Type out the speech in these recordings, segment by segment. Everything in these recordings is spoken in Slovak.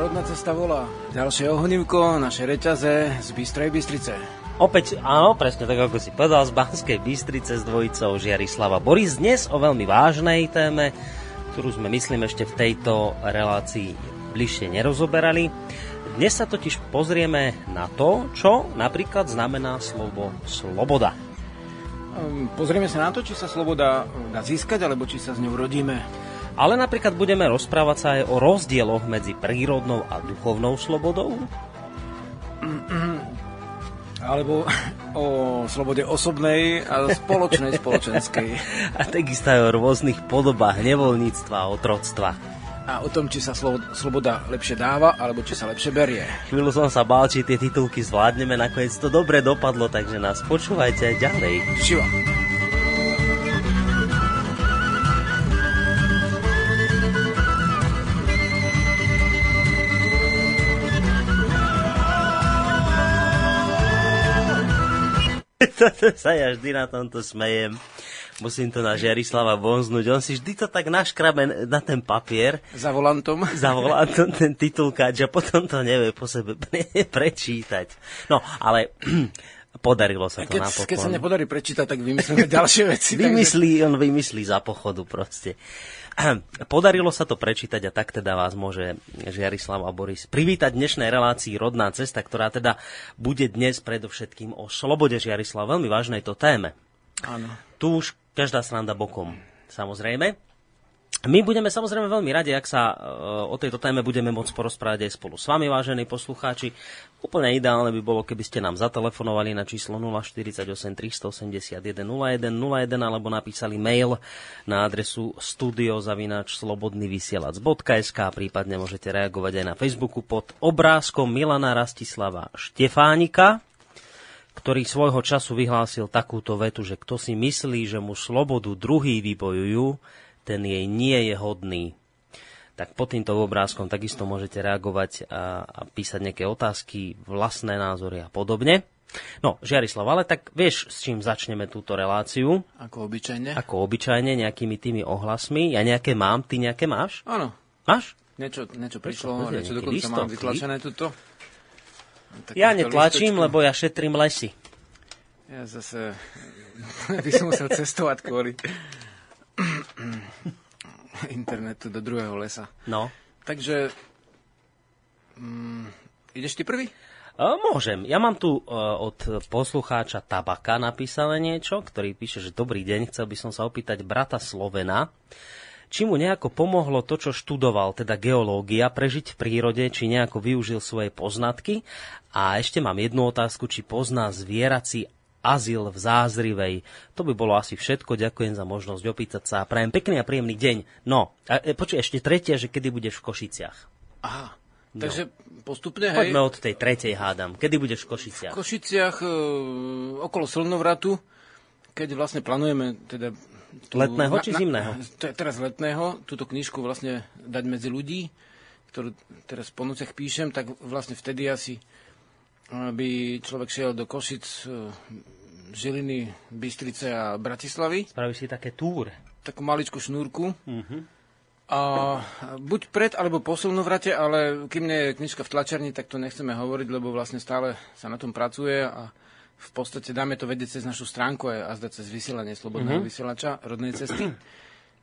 Hola, hola, rodná cesta volá. Ďalšie ohnívko, naše reťaze z Bystrej Bystrice. Opäť, áno, presne tak, ako si povedal, z Banskej Bystrice s dvojicou Žiarislava Boris. Dnes o veľmi vážnej téme, ktorú sme, myslím, ešte v tejto relácii bližšie nerozoberali. Dnes sa totiž pozrieme na to, čo napríklad znamená slovo sloboda. Ehm, pozrieme sa na to, či sa sloboda dá získať, alebo či sa s ňou rodíme. Ale napríklad budeme rozprávať sa aj o rozdieloch medzi prírodnou a duchovnou slobodou? Alebo o slobode osobnej a spoločnej spoločenskej. A takisto aj o rôznych podobách nevoľníctva a otroctva. A o tom, či sa sloboda lepšie dáva, alebo či sa lepšie berie. Chvíľu som sa bál, či tie titulky zvládneme, nakoniec to dobre dopadlo, takže nás počúvajte aj ďalej. Sa ja vždy na tomto smejem. Musím to na Žiarislava vonznúť. On si vždy to tak naškrabe na ten papier. Za volantom. Za volantom ten titulkáč a potom to nevie po sebe prečítať. No, ale podarilo sa to keď, napokon. Keď sa nepodarí prečítať, tak vymyslíme ďalšie veci. Vymyslí, takže... on vymyslí za pochodu proste. Podarilo sa to prečítať a tak teda vás môže Žiarislav a Boris privítať dnešnej relácii Rodná cesta, ktorá teda bude dnes predovšetkým o slobode Žiarislav, veľmi vážnej to téme. Áno. Tu už každá sranda bokom, samozrejme. My budeme samozrejme veľmi radi, ak sa e, o tejto téme budeme môcť porozprávať aj spolu s vami, vážení poslucháči. Úplne ideálne by bolo, keby ste nám zatelefonovali na číslo 048 381 0101 alebo napísali mail na adresu studiozavinačslobodnyvysielac.sk prípadne môžete reagovať aj na Facebooku pod obrázkom Milana Rastislava Štefánika ktorý svojho času vyhlásil takúto vetu, že kto si myslí, že mu slobodu druhý vybojujú, ten jej nie je hodný. Tak pod týmto obrázkom takisto môžete reagovať a, a písať nejaké otázky, vlastné názory a podobne. No, Žiarislav, ale tak vieš, s čím začneme túto reláciu? Ako obyčajne. Ako obyčajne, nejakými tými ohlasmi. Ja nejaké mám, ty nejaké máš? Áno. Máš? Niečo, niečo prišlo, niečo dokonca listovky. mám vytlačené tuto. ja netlačím, lebo ja šetrím lesy. Ja zase by som musel cestovať kvôli internetu do druhého lesa. No. Takže, mm, ideš ty prvý? Môžem. Ja mám tu od poslucháča Tabaka napísané niečo, ktorý píše, že dobrý deň, chcel by som sa opýtať brata Slovena, či mu nejako pomohlo to, čo študoval, teda geológia, prežiť v prírode, či nejako využil svoje poznatky. A ešte mám jednu otázku, či pozná zvierací azyl v Zázrivej. To by bolo asi všetko. Ďakujem za možnosť opýtať sa. Prajem pekný a príjemný deň. No, a e, počuj, ešte tretia, že kedy budeš v Košiciach. Aha, no. takže postupne, hej. Poďme od tej tretej hádam. Kedy budeš v Košiciach? V Košiciach e, okolo Slnovratu, keď vlastne plánujeme teda tú, letného či zimného? Na, teraz letného, túto knižku vlastne dať medzi ľudí, ktorú teraz po nociach píšem, tak vlastne vtedy asi aby človek šiel do Košic, e, Žiliny, Bystrice a Bratislavy. Spraví si také túr. Takú maličkú šnúrku. Uh-huh. A buď pred alebo po vrate, ale kým nie je knižka v tlačarni, tak to nechceme hovoriť, lebo vlastne stále sa na tom pracuje a v podstate dáme to vedieť cez našu stránku a zda cez vysielanie Slobodného uh-huh. vysielača rodnej cesty.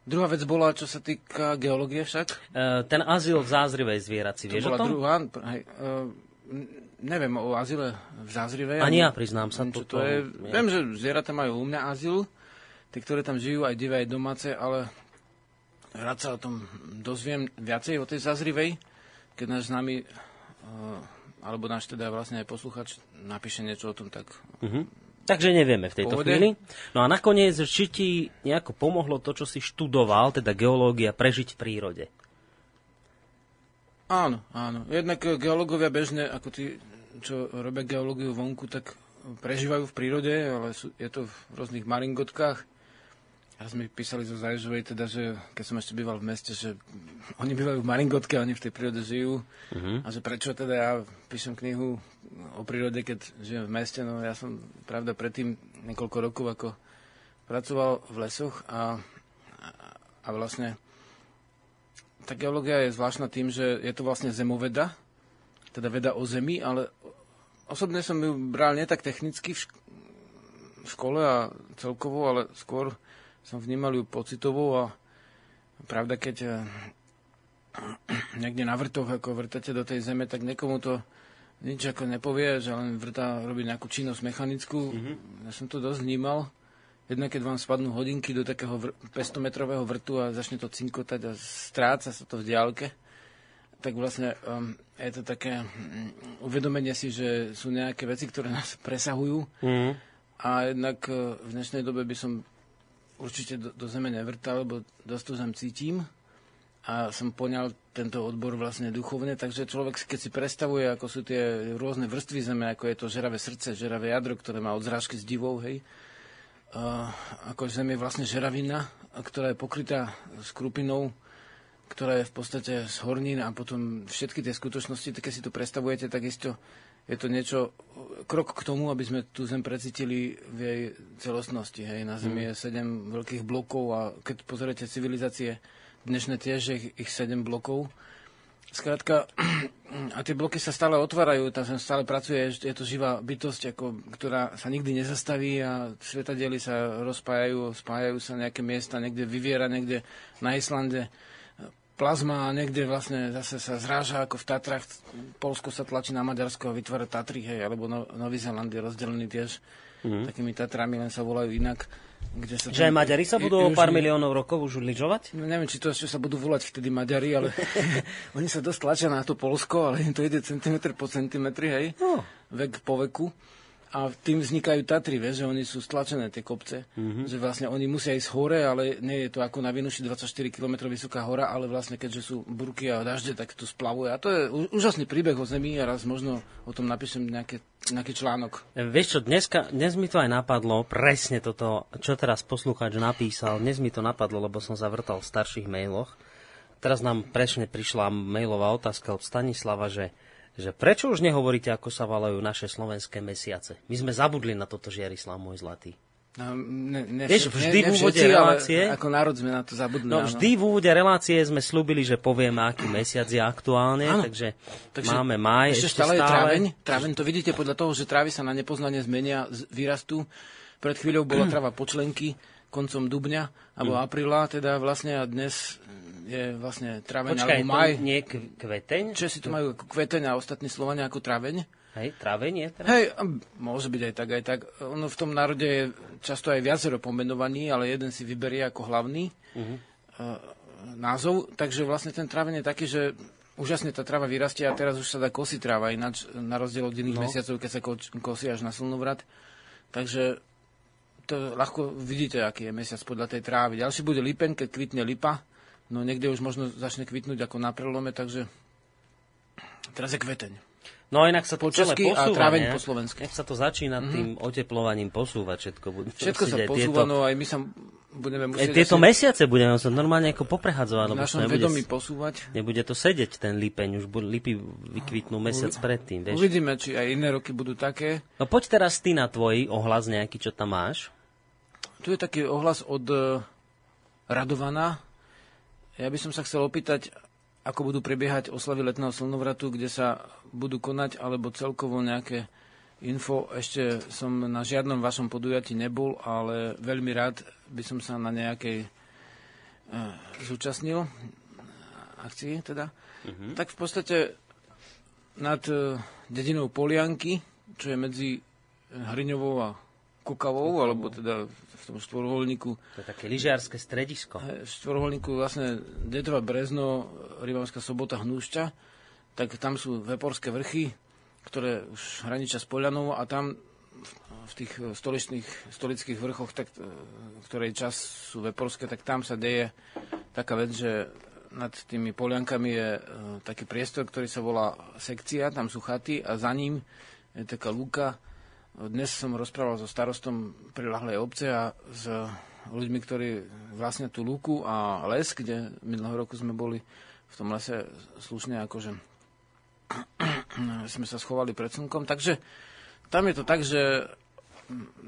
Druhá vec bola, čo sa týka geológie však. Uh, ten azyl v Zázrivej zvierací, vieš to bola o tom? druhá, hej, uh, neviem o azyle v Zázrive. Ani ja priznám sa. Čo to je. Ja. Viem, že zvieratá majú u mňa azyl, tie, ktoré tam žijú, aj divé, aj domáce, ale rád sa o tom dozviem viacej o tej Zázrivej, keď náš známy, uh, alebo náš teda vlastne aj posluchač napíše niečo o tom, tak... Uh-huh. Takže nevieme v tejto Povede. chvíli. No a nakoniec, či ti nejako pomohlo to, čo si študoval, teda geológia, prežiť v prírode? Áno, áno. Jednak eh, geológovia bežne, ako tí, čo robia geológiu vonku, tak prežívajú v prírode, ale sú, je to v rôznych maringotkách. Raz mi písali zo Zaježovej, teda, že keď som ešte býval v meste, že oni bývajú v maringotke a oni v tej prírode žijú. Uh-huh. A že prečo teda ja píšem knihu o prírode, keď žijem v meste. No ja som, pravda, predtým niekoľko rokov ako pracoval v lesoch a, a, a vlastne tá geológia je zvláštna tým, že je to vlastne zemoveda, teda veda o Zemi, ale osobne som ju bral nie tak technicky v, šk- v škole a celkovo, ale skôr som vnímal ju pocitovo a pravda, keď eh, niekde na vrtoch, ako vrtate do tej zeme, tak niekomu to nič ako nepovie, že len vrta robí nejakú činnosť mechanickú. Mm-hmm. Ja som to dosť vnímal. Jednak keď vám spadnú hodinky do takého vr- 500-metrového vrtu a začne to cinkotať a stráca sa to v diálke, tak vlastne um, je to také um, uvedomenie si, že sú nejaké veci, ktoré nás presahujú. Mm-hmm. A jednak uh, v dnešnej dobe by som určite do, do zeme nevrtal, lebo dosť to zem cítim a som poňal tento odbor vlastne duchovne, takže človek, keď si predstavuje, ako sú tie rôzne vrstvy zeme, ako je to žeravé srdce, žeravé jadro, ktoré má odzrážky s divou, hej, ako zem je vlastne žeravina, ktorá je pokrytá skrupinou, ktorá je v podstate z hornín a potom všetky tie skutočnosti, keď si to predstavujete, tak isto je to niečo, krok k tomu, aby sme tú zem precítili v jej celostnosti. Hej. Na Zemi mm. je sedem veľkých blokov a keď pozriete civilizácie dnešné tiež, je ich sedem blokov. Skrátka, a tie bloky sa stále otvárajú, tam sa stále pracuje, je to živá bytosť, ako, ktorá sa nikdy nezastaví a svetadiely sa rozpájajú, spájajú sa nejaké miesta, niekde vyviera, niekde na Islande plazma a niekde vlastne zase sa zráža ako v Tatrach. Polsko sa tlačí na Maďarsko a vytvára Tatry, hej, alebo no, Nový Zeland je rozdelený tiež mm-hmm. takými Tatrami, len sa volajú inak. Kde sa že aj Maďari sa budú o pár miliónov rokov už lyžovať? No, neviem, či to ešte sa budú volať vtedy Maďari, ale oni sa dosť tlačia na to Polsko, ale im to ide centimetr po centimetri, hej, no. vek po veku a tým vznikajú Tatry, vieš, že oni sú stlačené, tie kopce. Mm-hmm. Že vlastne oni musia ísť hore, ale nie je to ako na Vinuši 24 km vysoká hora, ale vlastne keďže sú burky a dažde, tak to splavuje. A to je úžasný príbeh o Zemi a raz možno o tom napíšem nejaké, nejaký článok. Vieš čo, dneska, dnes mi to aj napadlo, presne toto, čo teraz poslucháč napísal, dnes mi to napadlo, lebo som zavrtal v starších mailoch. Teraz nám presne prišla mailová otázka od Stanislava, že že prečo už nehovoríte, ako sa valajú naše slovenské mesiace? My sme zabudli na toto, Žiarislav, môj zlatý. No, ne, ne, Vieš, vždy ne, v úvode relácie... Ako národ sme na to zabudli. No, vždy v úvode relácie sme slúbili, že povieme, aký mesiac je aktuálne, áno. takže, takže máme maj. Ešte, ešte stále, je tráveň. Tráveň to vidíte podľa toho, že trávy sa na nepoznanie zmenia, vyrastú. Pred chvíľou bola tráva počlenky, koncom dubňa alebo mm. apríla, teda vlastne a dnes je vlastne tráveň Počkaj, alebo maj. nie kveteň? si to majú ako kveteň a ostatní Slovania ako tráveň. Hej, tráveň je teda? Hej, môže byť aj tak, aj tak. Ono v tom národe je často aj viacero pomenovaní, ale jeden si vyberie ako hlavný uh-huh. názov. Takže vlastne ten tráveň je taký, že úžasne tá tráva vyrastie a teraz už sa dá kosiť tráva, ináč na rozdiel od iných no. mesiacov, keď sa kosí až na slnovrat. Takže to ľahko vidíte, aký je mesiac podľa tej trávy. Ďalší bude lipeň, keď kvitne lipa No niekde už možno začne kvitnúť ako na prelome, takže teraz je kveteň. No inak sa to po posúva, a tráveň po slovensky. Nech sa to začína mm-hmm. tým oteplovaním posúvať všetko. Všetko sa posúva, tieto... no aj my sa budeme musieť... E, tieto asi... mesiace budeme sa normálne ako poprehadzovať. V našom vedomí posúvať. Nebude to sedieť ten lipeň, už budú lipy vykvitnú mesiac U... predtým. Vieš? Uvidíme, či aj iné roky budú také. No poď teraz ty na tvoj ohlas nejaký, čo tam máš. Tu je taký ohlas od uh, Radovana, ja by som sa chcel opýtať, ako budú prebiehať oslavy letného slnovratu, kde sa budú konať, alebo celkovo nejaké info. Ešte som na žiadnom vašom podujatí nebol, ale veľmi rád by som sa na nejakej e, zúčastnil akcii teda. Mm-hmm. Tak v podstate nad e, dedinou Polianky, čo je medzi Hriňovou a Kukavou, alebo teda v tom štvorholníku. To je také lyžiarské stredisko. V štvorholníku vlastne Detva Brezno, Rybavská sobota, Hnúšťa, tak tam sú Veporské vrchy, ktoré už hraničia s Polianou a tam v tých stoličných, stolických vrchoch, tak, v ktorej čas sú Veporské, tak tam sa deje taká vec, že nad tými poliankami je uh, taký priestor, ktorý sa volá sekcia, tam sú chaty a za ním je taká lúka, dnes som rozprával so starostom prilahlej obce a s ľuďmi, ktorí vlastne tú lúku a les, kde minulého roku sme boli v tom lese slušne akože sme sa schovali pred slnkom. Takže tam je to tak, že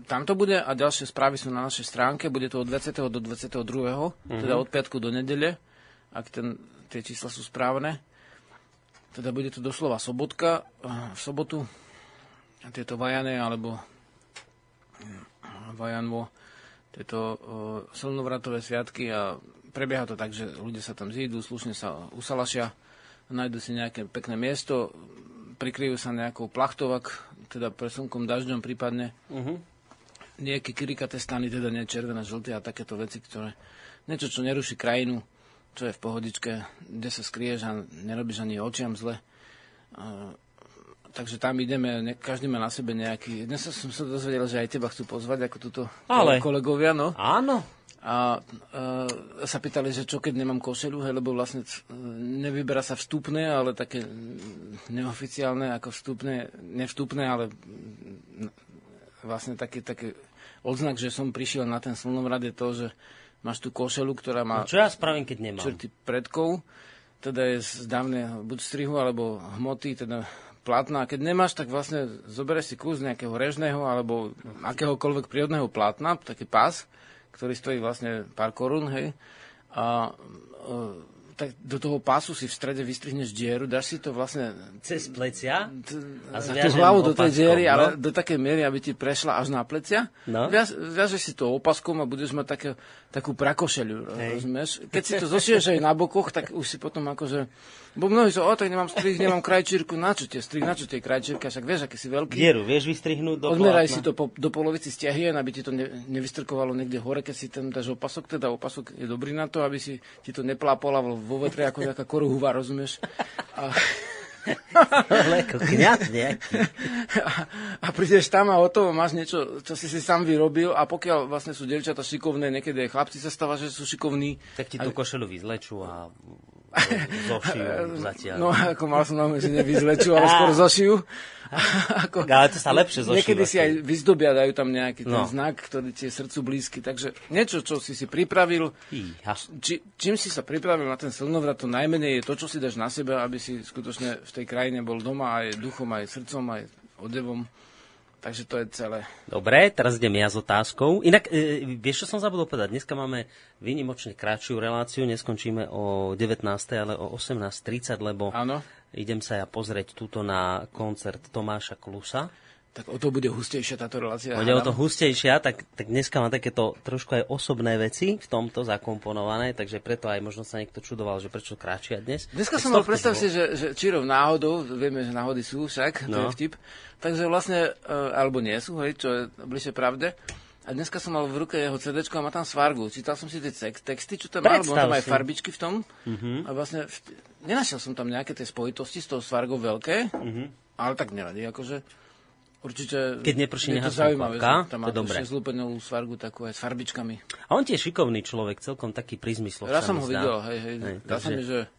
tam to bude a ďalšie správy sú na našej stránke. Bude to od 20. do 22. Mm-hmm. teda od piatku do nedele. Ak ten tie čísla sú správne. Teda bude to doslova sobotka, v sobotu tieto vajane alebo vajanvo, tieto silnovratové sviatky a prebieha to tak, že ľudia sa tam zídu, slušne sa usalašia, nájdu si nejaké pekné miesto, prikryjú sa nejakou plachtovak, teda presunkom dažďom prípadne. Uh-huh. Nejaké kirikaté stany, teda nie červené, žlté a takéto veci, ktoré niečo, čo neruší krajinu, čo je v pohodičke, kde sa skrieš a nerobíš ani očiam zle. Takže tam ideme, ne, každý má na sebe nejaký... Dnes som sa dozvedel, že aj teba chcú pozvať, ako túto Ale... kolegovia, no. Áno, a e, sa pýtali, že čo keď nemám košelu, hej, lebo vlastne nevyberá sa vstupné, ale také neoficiálne ako vstupné, nevstupné, ale vlastne taký, taký odznak, že som prišiel na ten slnomrad je to, že máš tú košelu, ktorá má... No čo ja spravím, keď nemám? Črty predkov, teda je z dávne buď strihu, alebo hmoty, teda plátna. Keď nemáš, tak vlastne zoberieš si kus nejakého režného alebo akéhokoľvek prírodného plátna, taký pás, ktorý stojí vlastne pár korún, hej, a e, tak do toho pásu si v strede vystrihneš dieru, dáš si to vlastne... Cez plecia? A tú hlavu do tej diery, no? ale do takej miery, aby ti prešla až na plecia. No? Viaž, viažeš si to opaskom a budeš mať také, takú prakošeľu, rozumieš? Keď si to zošieš aj na bokoch, tak už si potom akože Bo mnohí sú, o, tak nemám strih, nemám krajčírku, na čo tie strih, na čo tie krajčírka, však vieš, aký si veľký. Dieru, vieš vystrihnúť do Odmeraj si to po, do polovici stiahien, aby ti to ne, nevystrkovalo niekde hore, keď si tam dáš opasok, teda opasok je dobrý na to, aby si ti to neplápala vo vetre ako nejaká koruhuva, rozumieš? A... Ale ako kňaz nejaký. A, a prídeš tam a o to máš niečo, čo si si sám vyrobil a pokiaľ vlastne sú devčata šikovné, niekedy aj chlapci sa stáva, že sú šikovní. Tak ti tú košelu vyzlečú a zošijú zatiaľ. No, ako mal som na že nevyzlečú, ale skôr zošijú. ako, ale to sa lepšie zošíva. Niekedy si aj vyzdobia, dajú tam nejaký ten no. znak, ktorý ti je srdcu blízky. Takže niečo, čo si si pripravil, či, čím si sa pripravil na ten slnovrat, to najmenej je to, čo si dáš na seba, aby si skutočne v tej krajine bol doma aj duchom, aj srdcom, aj odevom. Takže to je celé. Dobre, teraz idem ja s otázkou. Inak, e, vieš, čo som zabudol povedať? Dneska máme výnimočne kratšiu reláciu, neskončíme o 19. ale o 18.30, lebo ano. idem sa ja pozrieť túto na koncert Tomáša Klusa. Tak o to bude hustejšia táto relácia. Bude o to hustejšia, tak, tak dneska mám takéto trošku aj osobné veci v tomto zakomponované, takže preto aj možno sa niekto čudoval, že prečo kráčia dnes. Dneska tak som mal predstav si, že, že čirov náhodou, vieme, že náhody sú však, no. to je vtip, takže vlastne, e, alebo nie sú, hej, čo je bližšie pravde. A dneska som mal v ruke jeho CD a má tam svargu. Čítal som si tie texty, čo tam mal, mal tam aj farbičky v tom. Uh-huh. A vlastne nenašiel som tam nejaké tie spojitosti s tou svargou veľké, uh-huh. ale tak nevadí, akože Určite Keď neprší je to zaujímavé, že tam má dobré. zlúpenú svargu takú aj s farbičkami. A on tiež šikovný človek, celkom taký prízmyslov. Ja som ho videl, hej, hej. hej sa mi, že,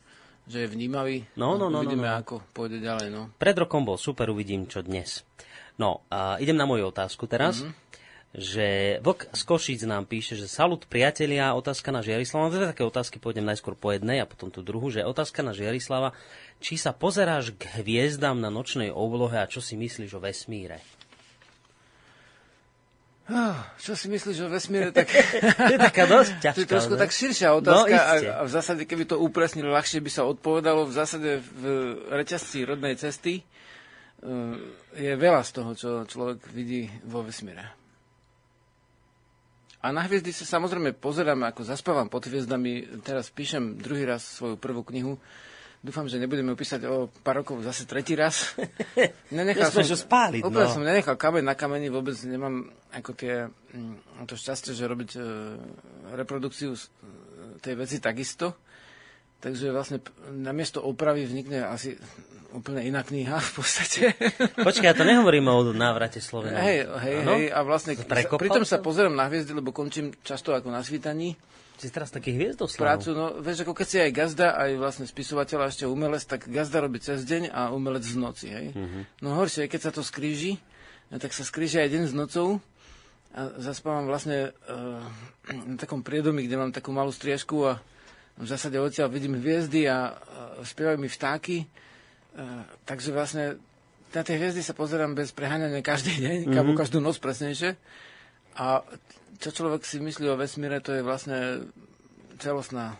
že je vnímavý. No, no, no. Uvidíme, no, no. ako pôjde ďalej. No. Pred rokom bol super, uvidím, čo dnes. No, a idem na moju otázku teraz. Mm-hmm že Vlk z Košíc nám píše, že salut priatelia, otázka na Žiarislava. Mám také otázky, pôjdem najskôr po jednej a potom tú druhú, že otázka na Žiarislava, či sa pozeráš k hviezdám na nočnej oblohe a čo si myslíš o vesmíre? Čo si myslíš o vesmíre? Tak... je taká dosť ťažká. To je trošku ne? tak širšia otázka no, a, a v zásade, keby to upresnilo, ľahšie by sa odpovedalo. V zásade v reťazci rodnej cesty uh, je veľa z toho, čo človek vidí vo vesmíre. A na hviezdy sa samozrejme pozerám, ako zaspávam pod hviezdami. Teraz píšem druhý raz svoju prvú knihu. Dúfam, že nebudeme opísať o pár rokov zase tretí raz. Nenechal som, spáliť, úplne no. som nenechal kameň na kameni, vôbec nemám ako tie, mm, to šťastie, že robiť e, reprodukciu e, tej veci takisto. Takže vlastne namiesto opravy vznikne asi úplne iná kniha v podstate. Počkaj, ja to nehovorím o návrate Slovenia. Hej, hej, hej, a vlastne pritom sa pozerám na hviezdy, lebo končím často ako na svítaní. Si teraz taký hviezdoslav. Prácu, no, vieš, ako keď si aj gazda, aj vlastne spisovateľ a ešte umelec, tak gazda robí cez deň a umelec v noci, hej. Uh-huh. No horšie, keď sa to skríži, tak sa skríži aj deň s nocou a zaspávam vlastne uh, na takom priedomi, kde mám takú malú striežku a v zásade odtiaľ vidím hviezdy a spievajú mi vtáky Eh, takže vlastne na tie hviezdy sa pozerám bez preháňania každý deň, mm-hmm. každú noc presnejšie. A čo človek si myslí o vesmíre, to je vlastne celostná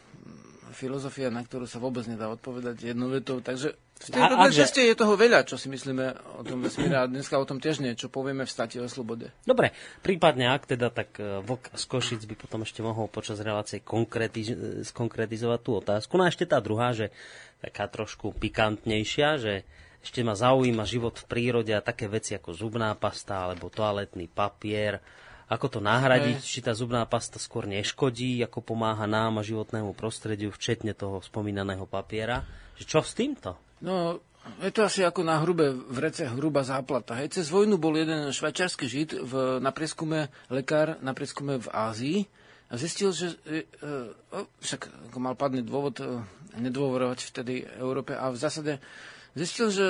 filozofia, na ktorú sa vôbec nedá odpovedať jednou vetou. Takže v tej a, ceste je toho veľa, čo si myslíme o tom vesmíre a dneska o tom tiež niečo povieme v stati o slobode. Dobre, prípadne ak teda, tak e, Vlk z Košic by potom ešte mohol počas relácie konkretiz- skonkretizovať tú otázku. No a ešte tá druhá, že taká trošku pikantnejšia, že ešte ma zaujíma život v prírode a také veci ako zubná pasta alebo toaletný papier. Ako to nahradiť? Či tá zubná pasta skôr neškodí, ako pomáha nám a životnému prostrediu, včetne toho spomínaného papiera? Že čo s týmto? No, je to asi ako na hrube v rece hruba záplata. Hej. Cez vojnu bol jeden švajčiarsky žid v, na prieskume, lekár na prieskume v Ázii a zistil, že e, e, však ako mal padný dôvod e, nedôverovať vtedy Európe a v zásade zistil, že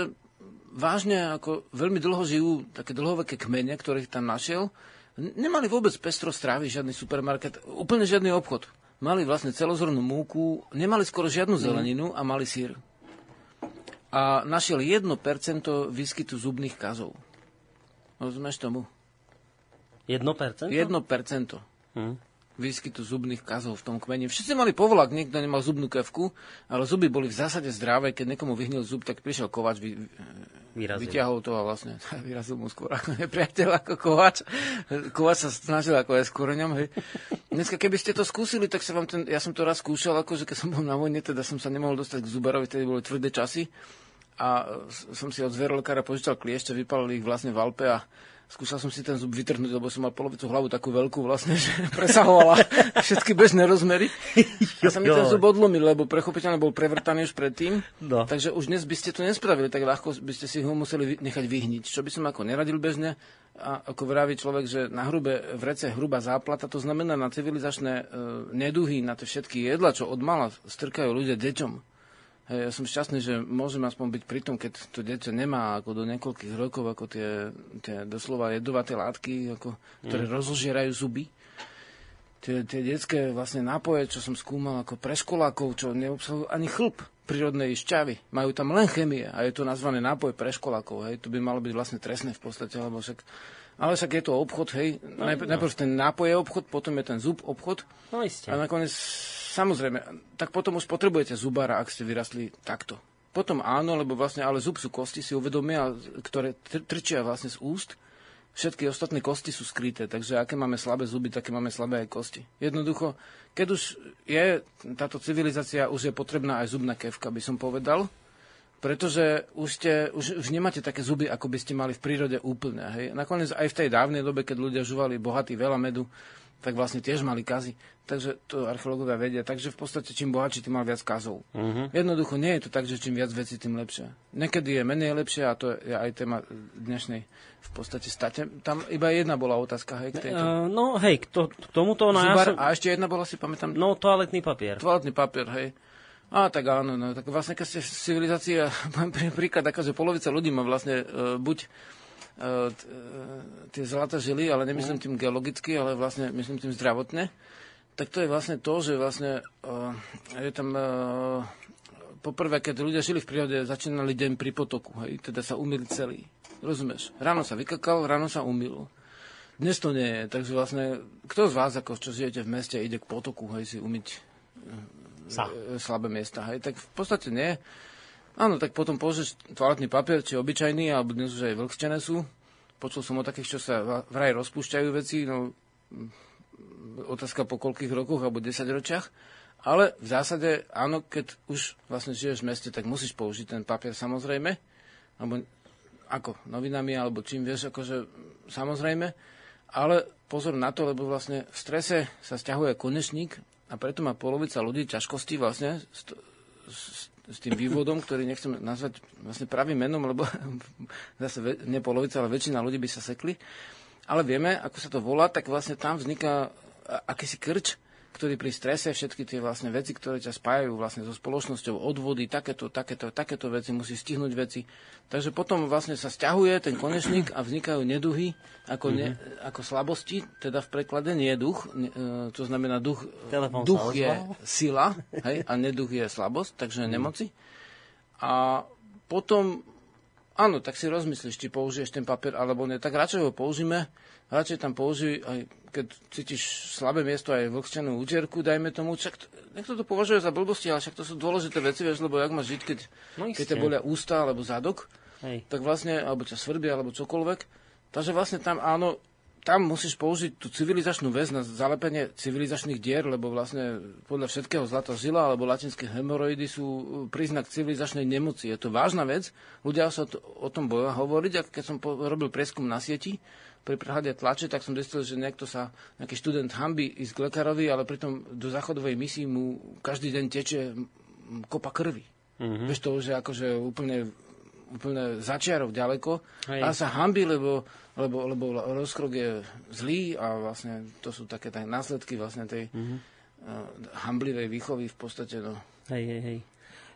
vážne ako veľmi dlho žijú také dlhoveké kmene, ktorých tam našiel, nemali vôbec pestro strávy, žiadny supermarket, úplne žiadny obchod. Mali vlastne celozornú múku, nemali skoro žiadnu mhm. zeleninu a mali sír. A našiel 1% výskytu zubných kazov. Rozumieš tomu? 1%? 1%. Hmm výskytu zubných kazov v tom kmeni. Všetci mali povolak, niekto nemal zubnú kevku, ale zuby boli v zásade zdravé. Keď niekomu vyhnil zub, tak prišiel kovač, vy, vyrazil. vyťahol to a vlastne vyrazil mu skôr ako nepriateľ, ako kovač. Kovač sa snažil ako aj s koreňom. Hej. Dneska, keby ste to skúsili, tak sa vám ten, ja som to raz skúšal, akože keď som bol na vojne, teda som sa nemohol dostať k zubarovi, tedy boli tvrdé časy a som si od zverolekára požičal kliešte, vypalili ich vlastne v Alpe a skúšal som si ten zub vytrhnúť, lebo som mal polovicu hlavu takú veľkú vlastne, že presahovala všetky bežné rozmery. A sa mi ten zub odlomil, lebo prechopiteľne bol prevrtaný už predtým. No. Takže už dnes by ste to nespravili, tak ľahko by ste si ho museli nechať vyhniť. Čo by som ako neradil bežne, a ako vraví človek, že na hrube v rece hruba záplata, to znamená na civilizačné e, neduhy, na tie všetky jedla, čo od mala strkajú ľudia deťom Hej, ja som šťastný, že môžem aspoň byť pri tom, keď to dieťa nemá ako do niekoľkých rokov ako tie, tie doslova jedovaté látky, ako, ktoré mm. rozožierajú zuby. Tie, tie detské vlastne nápoje, čo som skúmal ako pre školákov, čo neobsahujú ani chlp prírodnej šťavy. Majú tam len chemie a je to nazvané nápoj pre školákov. Hej. To by malo byť vlastne trestné v podstate, lebo však ale však je to obchod, hej. No, najprv, no. najprv ten nápoj je obchod, potom je ten zub obchod. No isté. A nakoniec Samozrejme, tak potom už potrebujete zubára, ak ste vyrastli takto. Potom áno, lebo vlastne, ale zub sú kosti, si uvedomia, ktoré trčia vlastne z úst. Všetky ostatné kosti sú skryté, takže aké máme slabé zuby, také máme slabé aj kosti. Jednoducho, keď už je táto civilizácia, už je potrebná aj zubná kevka, by som povedal, pretože už, ste, už, už nemáte také zuby, ako by ste mali v prírode úplne. Hej? Nakoniec aj v tej dávnej dobe, keď ľudia žuvali bohatý veľa medu, tak vlastne tiež mali kazy. Takže to archeológovia vedia. Takže v podstate čím bohatší, tým mal viac kazov. Uh-huh. Jednoducho nie je to tak, že čím viac vecí, tým lepšie. Niekedy je menej lepšie a to je aj téma dnešnej v podstate state. Tam iba jedna bola otázka, hej, k tejto. Uh, no hej, k, to, k tomuto... No, Zubar, ja som... A ešte jedna bola, si pamätám. No, toaletný papier. Toaletný papier, hej. A tak áno, no, tak vlastne keď ste v civilizácii, príklad taká, že polovica ľudí má vlastne uh, buď E, tie zlaté žily, ale nemyslím tým geologicky, ale vlastne myslím tým zdravotne, tak to je vlastne to, že vlastne uh, je tam uh, poprvé, keď ľudia žili v prírode, začínali deň pri potoku, hej, teda sa umýli celý. Rozumieš? Ráno sa vykakal, ráno sa umýl. Dnes to nie je, takže vlastne, kto z vás, ako čo žijete v meste, ide k potoku, hej, si umyť sa. slabé miesta, hej, tak v podstate nie. Áno, tak potom použiješ toaletný papier, či obyčajný, alebo dnes už aj vlhčené sú. Počul som o takých, čo sa vraj rozpúšťajú veci, no otázka po koľkých rokoch alebo desaťročiach. Ale v zásade, áno, keď už vlastne žiješ v meste, tak musíš použiť ten papier samozrejme. Alebo ako, novinami, alebo čím vieš, akože samozrejme. Ale pozor na to, lebo vlastne v strese sa stiahuje konečník a preto má polovica ľudí ťažkosti vlastne s, s, s tým vývodom, ktorý nechcem nazvať vlastne pravým menom, lebo zase ne polovica, ale väčšina ľudí by sa sekli. Ale vieme, ako sa to volá, tak vlastne tam vzniká akýsi krč, ktorý pri strese všetky tie vlastne veci, ktoré ťa spájajú vlastne so spoločnosťou, odvody, takéto, takéto, takéto veci, musí stihnúť veci. Takže potom vlastne sa stiahuje ten konečník a vznikajú neduhy ako, ne, mm-hmm. ako slabosti, teda v preklade nie je duch, ne, e, to znamená duch, Telefón duch je sila hej, a neduch je slabosť, takže mm-hmm. nemoci. A potom áno, tak si rozmyslíš, či použiješ ten papier alebo nie. Tak radšej ho použijeme, radšej tam použij, aj keď cítiš slabé miesto, aj vlhčenú účerku, dajme tomu. Však to, niekto to považuje za blbosti, ale však to sú dôležité veci, vieš, lebo jak máš žiť, keď, No keď te bolia ústa alebo zadok, Hej. tak vlastne, alebo ťa svrbia, alebo čokoľvek. Takže vlastne tam áno, tam musíš použiť tú civilizačnú väz na zalepenie civilizačných dier, lebo vlastne podľa všetkého zlatá žila alebo latinské hemoroidy sú uh, príznak civilizačnej nemoci. Je to vážna vec, ľudia sa to, o tom boja hovoriť a keď som po, robil prieskum na sieti pri prehľade tlače, tak som zistil, že niekto sa, nejaký študent hambi ísť k lekárovi, ale pritom do záchodovej misii mu každý deň teče kopa krvi. Mm-hmm. Vieš to, že akože úplne úplne začiarov ďaleko Hej. a sa hambi, lebo, lebo, lebo rozkrok je zlý a vlastne to sú také tak následky vlastne tej mm-hmm. uh, hamblivej výchovy v podstate. No. Hej, hej, hej.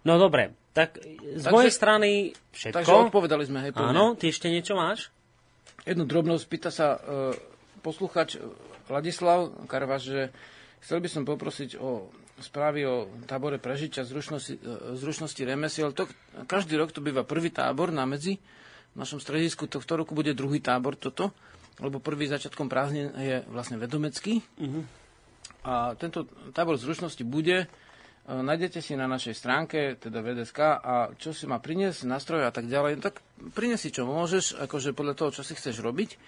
No dobre, tak z Takže- mojej strany všetko. Takže odpovedali sme, hej, plne. Áno, ty ešte niečo máš? Jednu drobnosť pýta sa uh, posluchač Ladislav Karvaš, že chcel by som poprosiť o správy o tábore prežitia zručnosti, e, zručnosti remesiel. To, každý rok to býva prvý tábor na medzi. V našom stredisku tohto roku bude druhý tábor toto, lebo prvý začiatkom prázdnin je vlastne vedomecký. A tento tábor zručnosti bude, e, nájdete si na našej stránke, teda VDSK, a čo si má priniesť, nástroje a tak ďalej, tak prinesi čo môžeš, akože podľa toho, čo si chceš robiť.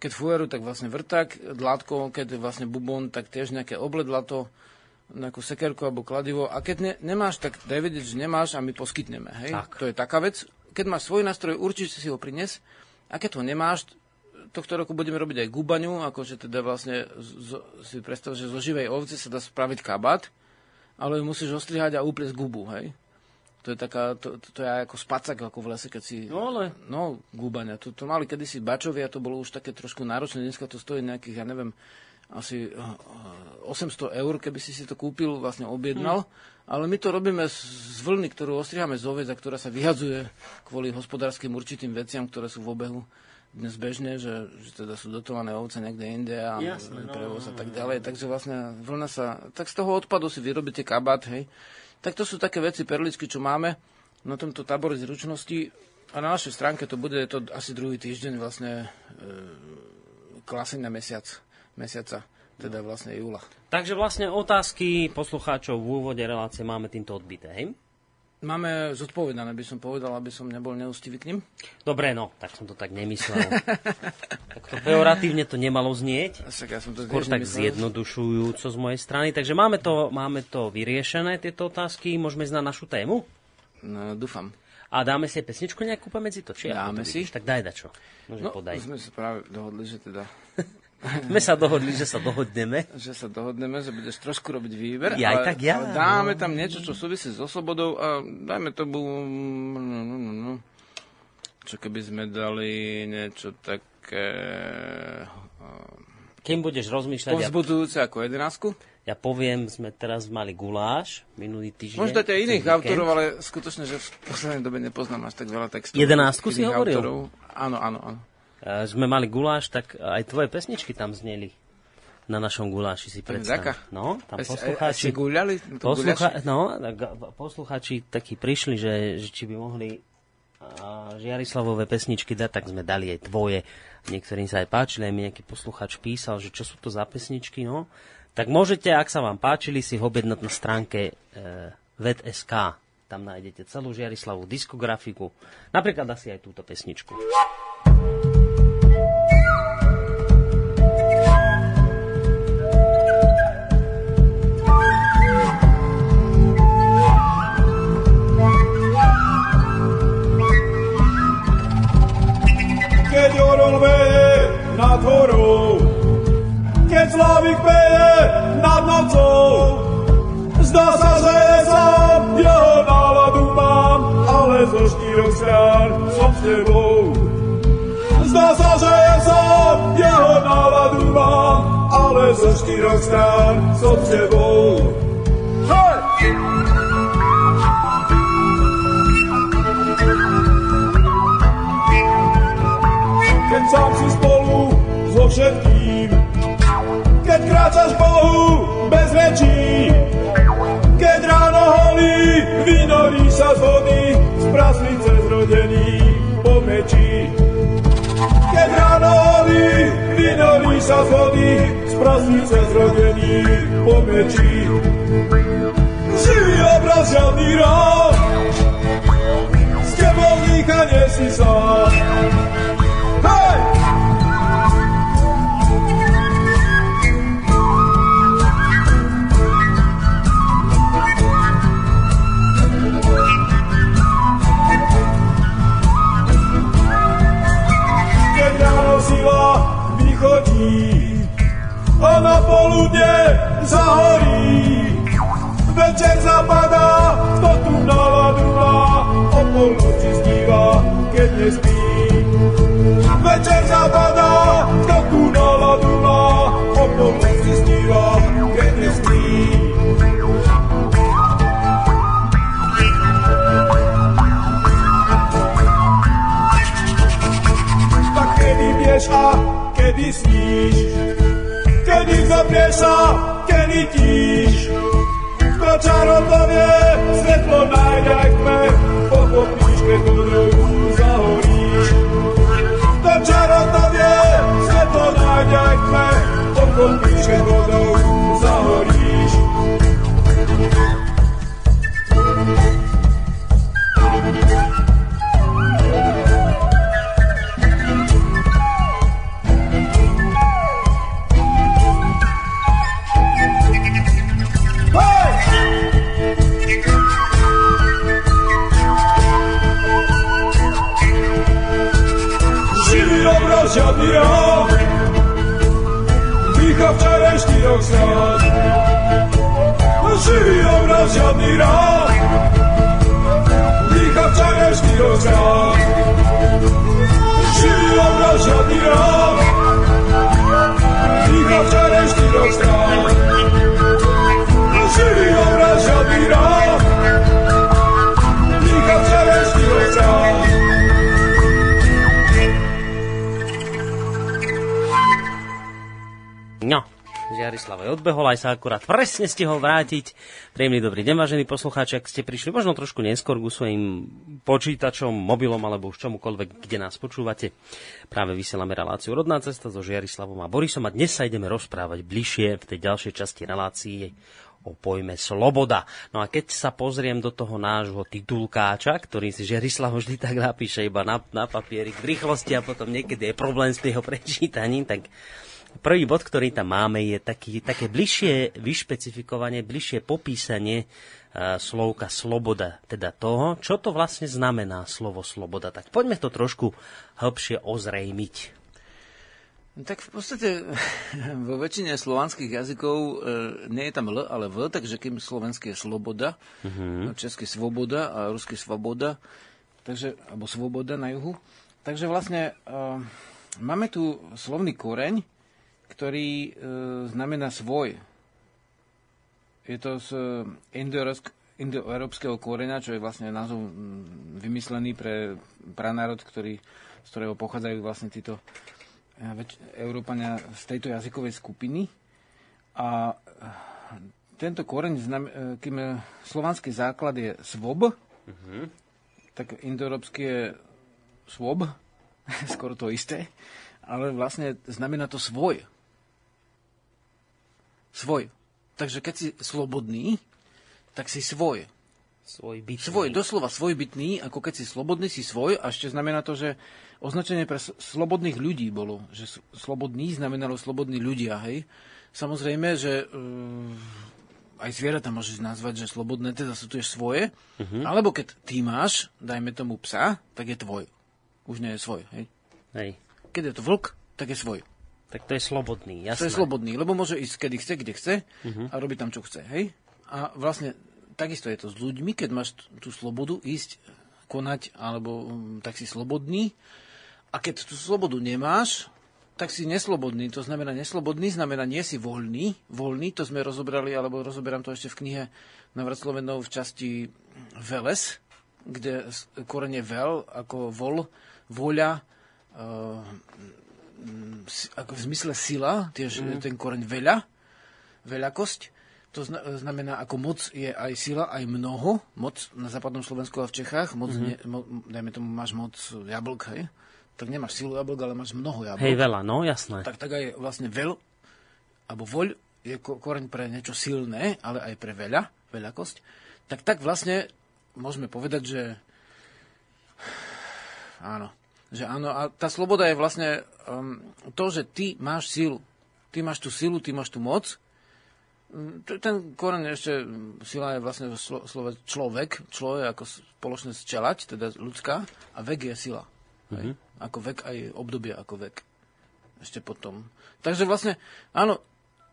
Keď fueru, tak vlastne vrtak, dlátko, keď vlastne bubon, tak tiež nejaké obledlato, nejakú sekerku alebo kladivo. A keď ne, nemáš, tak daj vedieť, že nemáš a my poskytneme. Hej? Tak. To je taká vec. Keď máš svoj nástroj, určite si ho prines. A keď ho nemáš, tohto roku budeme robiť aj gubaňu, akože teda vlastne z, si predstav, že zo živej ovce sa dá spraviť kabát, ale ju musíš ostrihať a upliesť gubu, hej. To je taká, to, to, to je ako spacak ako v lese, keď si... No ale No, gubaňa. To, to mali kedysi bačovia, to bolo už také trošku náročné. Dneska to stojí nejakých, ja neviem, asi eh, 800 eur, keby si si to kúpil, vlastne objednal. Ale my to robíme z, vlny, ktorú ostriháme z oviec a ktorá sa vyhadzuje kvôli hospodárskym určitým veciam, ktoré sú v obehu dnes bežne, že, že teda sú dotované ovce niekde inde a Jasné, no, prevoz a tak ďalej. Takže vlastne vlna sa... Tak z toho odpadu si vyrobíte kabát, hej. Tak to sú také veci, perličky, čo máme na tomto tábore zručnosti. A na našej stránke to bude to asi druhý týždeň vlastne e, klasenia mesiac, mesiaca, teda vlastne júla. Takže vlastne otázky poslucháčov v úvode relácie máme týmto odbité, hej? Máme zodpovedané, by som povedal, aby som nebol neústivý k ním. Dobre, no, tak som to tak nemyslel. tak to pejoratívne to nemalo znieť. Však ja som to Skôr tak nemyslel. zjednodušujúco z mojej strany. Takže máme to, máme to vyriešené, tieto otázky. Môžeme ísť na našu tému? No, dúfam. A dáme si pesničku nejakú medzi to? Či Dáme to si. Tak daj dačo. Nože No, podaj. sme sa práve dohodli, že teda Sme sa dohodli, že sa dohodneme. že sa dohodneme, že budeš trošku robiť výber. Ja aj ale, tak ja, ale dáme tam niečo, čo súvisí so slobodou a dajme to bu... no, no, no, no. Čo keby sme dali niečo také Kým budeš rozmýšľať, ja, povzbudzujúce ako jedenásku. ja poviem, sme teraz mali guláš minulý týždeň. Dať aj iných autorov, ale skutočne, že v poslednej dobe nepoznám až tak veľa textov. Jedenástku si hovoril? Autorov. Áno, áno, áno. E, sme mali guláš, tak aj tvoje pesničky tam zneli. Na našom guláši si predstav. No, tam poslucháči... guľali? Poslucha- no, tak posluchači takí prišli, že, že či by mohli a, Žiarislavové pesničky dať, tak sme dali aj tvoje. Niektorým sa aj páčili, aj mi nejaký posluchač písal, že čo sú to za pesničky, no. Tak môžete, ak sa vám páčili, si objednať na stránke e, vet.sk. Tam nájdete celú Žiarislavú diskografiku. Napríklad asi aj túto pesničku. Slavik peje nad nocou. Zdá sa, že sám jeho náladu mám, ale zo štyroch strán som s tebou. Zdá sa, že sám jeho náladu mám, ale zo štyroch strán som s tebou. Keď sám si spolu so všetkým kráčaš Bohu bez rečí. Keď ráno holí, vynorí sa z vody, z praslice zrodený po meči. Keď ráno holí, vynorí sa z vody, z praslice zrodený po meči. Živý obraz, žiadny rád, s tebou nikade si sám. Akurát presne stihol vrátiť. Príjemný dobrý deň, vážení poslucháči, ak ste prišli možno trošku neskôr ku svojim počítačom, mobilom alebo už čomukoľvek, kde nás počúvate. Práve vysielame reláciu Rodná cesta so Žiarislavom a Borisom a dnes sa ideme rozprávať bližšie v tej ďalšej časti relácií o pojme sloboda. No a keď sa pozriem do toho nášho titulkáča, ktorý si Žiarislav vždy tak napíše iba na, na papierik v rýchlosti a potom niekedy je problém s jeho prečítaním, tak Prvý bod, ktorý tam máme, je taký, také bližšie vyšpecifikovanie, bližšie popísanie uh, slovka sloboda, teda toho, čo to vlastne znamená slovo sloboda. Tak poďme to trošku hĺbšie ozrejmiť. Tak v podstate vo väčšine slovanských jazykov e, nie je tam L, ale V, takže kým slovenský je sloboda, mm-hmm. český svoboda a ruský svoboda, takže, alebo svoboda na juhu. Takže vlastne e, máme tu slovný koreň, ktorý e, znamená svoj. Je to z indoeurópsk- indoeurópskeho koreňa, čo je vlastne názov vymyslený pre pranárod, ktorý, z ktorého pochádzajú vlastne títo e, Európania z tejto jazykovej skupiny. A e, tento koreň, e, kým e, slovanský základ je svob, mm-hmm. tak indoeurópsky je svob, skoro to isté, ale vlastne znamená to svoj. Svoj. Takže keď si slobodný, tak si svoj. Svoj bytný. Svoj, doslova svojbytný, ako keď si slobodný, si svoj. A ešte znamená to, že označenie pre slobodných ľudí bolo, že slobodný znamenalo slobodní ľudia, hej. Samozrejme, že uh, aj zvieratá môžeš nazvať, že slobodné, teda sú tiež svoje. Uh-huh. Alebo keď ty máš, dajme tomu psa, tak je tvoj. Už nie je svoj, hej. Hej. Keď je to vlk, tak je svoj. Tak to je slobodný, To jasné. je slobodný, lebo môže ísť kedy chce, kde chce a robiť tam, čo chce. Hej? A vlastne takisto je to s ľuďmi, keď máš tú slobodu ísť, konať, alebo um, tak si slobodný. A keď tú slobodu nemáš, tak si neslobodný. To znamená, neslobodný znamená, nie si voľný. Voľný, to sme rozobrali, alebo rozoberám to ešte v knihe Navrat Slovenov v časti Veles, kde korene vel, ako vol, voľa, si- ako v zmysle sila, tiež mm. ten koreň veľa, veľakosť. To zna- znamená, ako moc je aj sila, aj mnoho. Moc na západnom Slovensku a v Čechách. Moc, mm. ne, mo, dajme tomu, máš moc jablk, hej? tak nemáš silu jablok, ale máš mnoho jablok. Hej, veľa, no jasné. Tak, tak aj vlastne veľ, alebo voľ je ko- koreň pre niečo silné, ale aj pre veľa, veľakosť. Tak tak vlastne môžeme povedať, že áno, že áno. A tá sloboda je vlastne um, to, že ty máš silu. Ty máš tú silu, ty máš tú moc. T- Ten koreň ešte, um, sila je vlastne v slo- slove človek, človek ako spoločne čelať, teda ľudská, a vek je sila. Hej? Ako vek aj obdobie ako vek. Ešte potom. Takže vlastne, áno,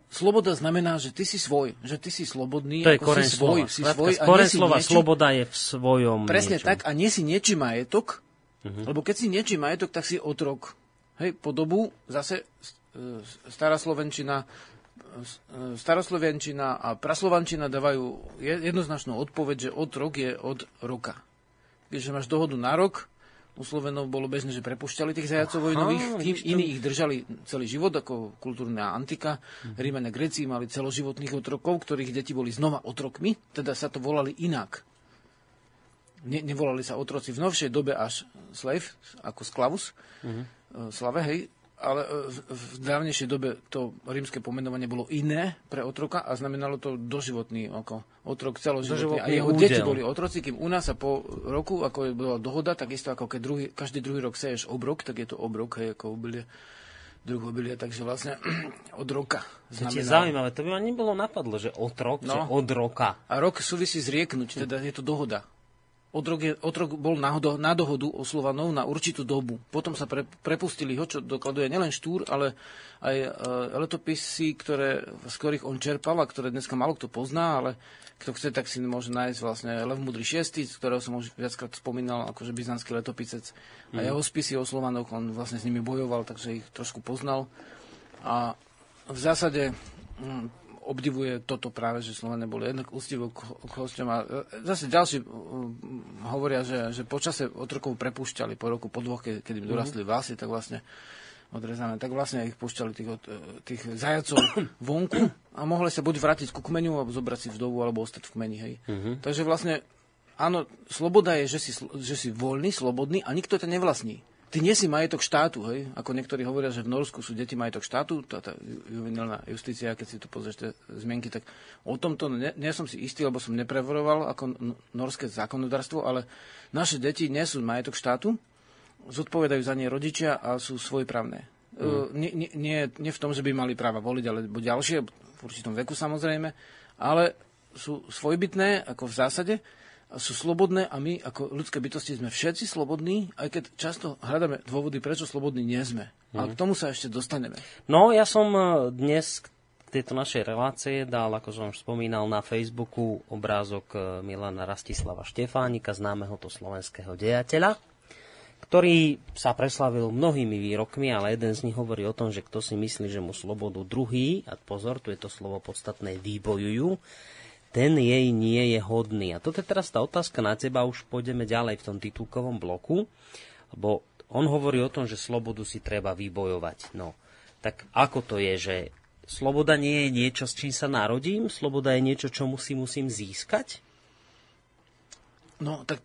sloboda znamená, že ty si svoj, že ty si slobodný, To je ako svoj, slova. si svoj a nie slova, niečo, sloboda je v svojom Presne niečom. tak a nie si niečí majetok, Mhm. lebo keď si niečí majetok, tak si otrok. Hej, po dobu zase e, stará Slovenčina, e, staroslovenčina a praslovančina dávajú je- jednoznačnú odpoveď, že otrok je od roka. Keďže máš dohodu na rok, u Slovenov bolo bežné, že prepušťali tých zajacov vojnových, kým iní ich držali celý život, ako kultúrna antika. Mhm. Rímania Gréci mali celoživotných otrokov, ktorých deti boli znova otrokmi, teda sa to volali inak. Ne, nevolali sa otroci v novšej dobe až slave, ako sklavus, mm-hmm. slave, hej, ale e, v, v dávnejšej dobe to rímske pomenovanie bolo iné pre otroka a znamenalo to doživotný ako otrok celoživotný. A jeho údel. deti boli otroci, kým u nás sa po roku, ako je bola dohoda, takisto ako keď druhý, každý druhý rok seješ obrok, tak je to obrok, hej, ako obilie, druh obilia, takže vlastne od roka To je znamená. zaujímavé, to by ma nebolo napadlo, že otrok, No. že od roka. A rok súvisí s rieknuť, teda je to dohoda. Otrok, je, otrok bol na, do, na dohodu o Slovanov na určitú dobu. Potom sa pre, prepustili ho, čo dokladuje nielen Štúr, ale aj e, letopisy, ktoré, z ktorých on čerpal a ktoré dneska málo kto pozná, ale kto chce, tak si môže nájsť vlastne Lev Mudrý VI, z ktorého som už viackrát spomínal, akože byzantský letopisec. A jeho spisy o Slovanoch, on vlastne s nimi bojoval, takže ich trošku poznal. A v zásade mm, obdivuje toto práve, že Slovania boli jednak úctivo k, hosťom. A e, zase ďalší hovoria, že, že počase otrokov prepúšťali po roku, po dvoch, ke- keď im dorastli vlasy, tak vlastne odrezané, tak vlastne ich púšťali tých, e, tých zajacov vonku a mohli sa buď vrátiť ku kmeniu, alebo zobrať si vdovu, alebo ostať v kmeni. Hej. Takže vlastne, áno, sloboda je, že si, že si voľný, slobodný a nikto ťa nevlastní. Ty nie si majetok štátu, hej? Ako niektorí hovoria, že v Norsku sú deti majetok štátu, tá, tá ju- juvenilná justícia, keď si tu pozrieš tie zmienky, tak o tomto ne, nie som si istý, lebo som neprevoroval ako norské zákonodárstvo, ale naše deti nie sú majetok štátu, zodpovedajú za ne rodičia a sú svojprávne. Mm. Nie, nie, nie, nie v tom, že by mali práva voliť, alebo ďalšie, v určitom veku samozrejme, ale sú svojbytné, ako v zásade, sú slobodné a my ako ľudské bytosti sme všetci slobodní, aj keď často hľadáme dôvody, prečo slobodní nie sme. A k tomu sa ešte dostaneme. No, ja som e, dnes k tejto našej relácie dal, ako som už spomínal, na Facebooku obrázok e, Milana Rastislava Štefánika, známeho to slovenského dejateľa, ktorý sa preslavil mnohými výrokmi, ale jeden z nich hovorí o tom, že kto si myslí, že mu slobodu druhý, a pozor, tu je to slovo podstatné, vybojujú, ten jej nie je hodný. A toto je teraz tá otázka na teba, už pôjdeme ďalej v tom titulkovom bloku, lebo on hovorí o tom, že slobodu si treba vybojovať. No, tak ako to je, že sloboda nie je niečo, s čím sa narodím? Sloboda je niečo, čo musí, musím získať? No, tak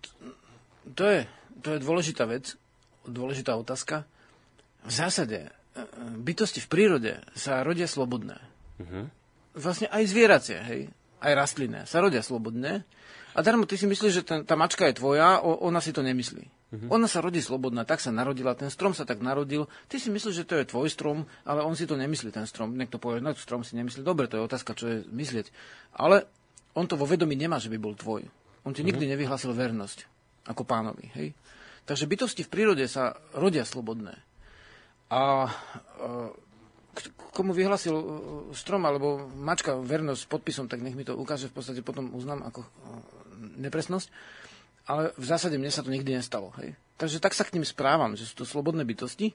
to je, to je dôležitá vec, dôležitá otázka. V zásade, e, bytosti v prírode sa rodia slobodné. Vlastne aj zvieracie, hej, aj rastlinné, sa rodia slobodné. A darmo ty si myslíš, že ten, tá mačka je tvoja, o, ona si to nemyslí. Ona sa rodí slobodná, tak sa narodila, ten strom sa tak narodil. Ty si myslíš, že to je tvoj strom, ale on si to nemyslí, ten strom. Niekto povie, no strom si nemyslí. Dobre, to je otázka, čo je myslieť. Ale on to vo vedomí nemá, že by bol tvoj. On ti nikdy nevyhlásil vernosť ako pánovi. Hej? Takže bytosti v prírode sa rodia slobodné. A k- komu vyhlasil e, strom alebo mačka vernosť podpisom, tak nech mi to ukáže, v podstate potom uznám ako e, nepresnosť. Ale v zásade mne sa to nikdy nestalo. Hej? Takže tak sa k ním správam, že sú to slobodné bytosti.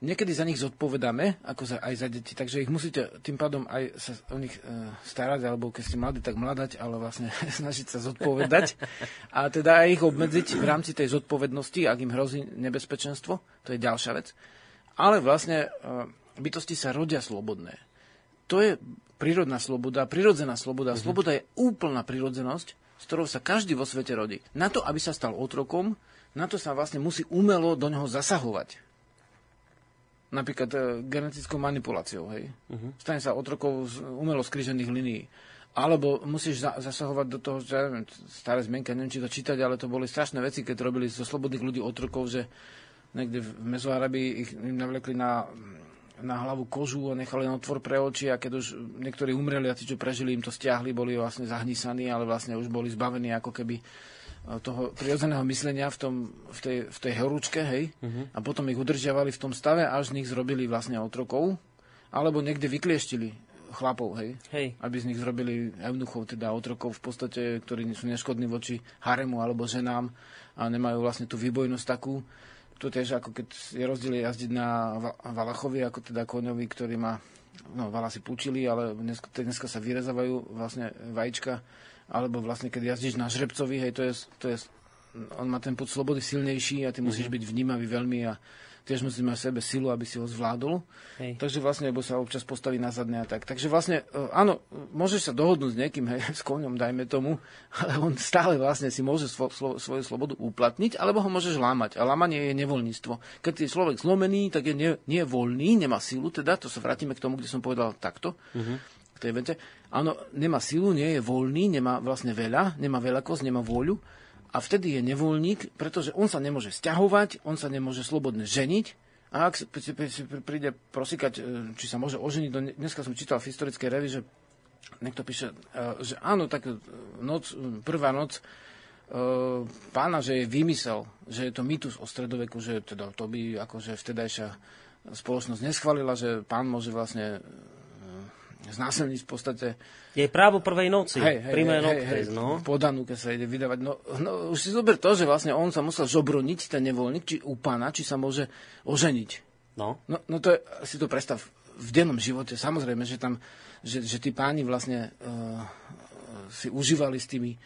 Niekedy za nich zodpovedáme, ako za, aj za deti, takže ich musíte tým pádom aj sa o nich e, starať, alebo keď ste mladí, tak mladať, ale vlastne snažiť sa zodpovedať. A teda aj ich obmedziť v rámci tej zodpovednosti, ak im hrozí nebezpečenstvo, to je ďalšia vec. Ale vlastne e, bytosti sa rodia slobodné. To je prírodná sloboda, prirodzená sloboda. Mm-hmm. Sloboda je úplná prirodzenosť, s ktorou sa každý vo svete rodí. Na to, aby sa stal otrokom, na to sa vlastne musí umelo do neho zasahovať. napríklad e, genetickou manipuláciou, hej. Uh-huh. Stane sa otrokov z umelo skrižených linií. Alebo musíš za- zasahovať do toho, že ja neviem, staré zmienka, neviem, či to čítať, ale to boli strašné veci, keď robili zo slobodných ľudí otrokov, že niekde v Mezoarabii ich navlekli na, na hlavu kožu a nechali na otvor pre oči a keď už niektorí umreli a tí, čo prežili, im to stiahli, boli vlastne zahnísaní, ale vlastne už boli zbavení ako keby e, toho prirodzeného myslenia v, tom, v, tej, v tej horúčke, hej, uh-huh. a potom ich udržiavali v tom stave, až z nich zrobili vlastne otrokov, alebo niekde vyklieštili chlapov, hej? Hej. Aby z nich zrobili eunuchov, teda otrokov v podstate, ktorí sú neškodní voči haremu alebo ženám a nemajú vlastne tú výbojnosť takú. To tiež ako keď je rozdiel jazdiť na Va- Valachovi, ako teda koňovi, ktorý má, no Vala si púčili, ale dneska, dneska sa vyrezávajú vlastne vajíčka, alebo vlastne keď jazdíš na žrebcovi, hej, to je, to je on má ten put slobody silnejší a ty musíš byť vnímavý veľmi a tiež musíš mať v sebe silu, aby si ho zvládol. Hej. Takže vlastne, lebo sa občas postaví na zadne a tak. Takže vlastne, e, áno, môžeš sa dohodnúť s niekým, hej, s koňom, dajme tomu, ale on stále vlastne si môže svo, slo, svoju slobodu uplatniť, alebo ho môžeš lámať. A lámanie je nevoľníctvo. Keď je človek zlomený, tak je nie, nie voľný, nemá silu, teda, to sa vrátime k tomu, kde som povedal takto. K tej vete. Áno, nemá silu, nie je voľný, nemá vlastne veľa, nemá veľakosť, nemá vôľu. A vtedy je nevoľník, pretože on sa nemôže stiahovať, on sa nemôže slobodne ženiť. A ak si, príde prosikať, e, či sa môže oženiť, no dneska som čítal v historickej revi, že niekto píše, e, že áno, tak e, noc, prvá noc pána, že je vymysel, že je to mýtus o stredoveku, že teda to by akože vtedajšia spoločnosť neschválila, že pán môže vlastne znásilniť v podstate Je právo prvej noci. Prime noctes, no. Podanú, keď sa ide vydávať. No, no, už si zober to, že vlastne on sa musel žobroniť, ten nevoľník, či u pána, či sa môže oženiť. No. No, no to je, si to predstav v dennom živote. Samozrejme, že tam, že, že tí páni vlastne uh, si užívali s tými,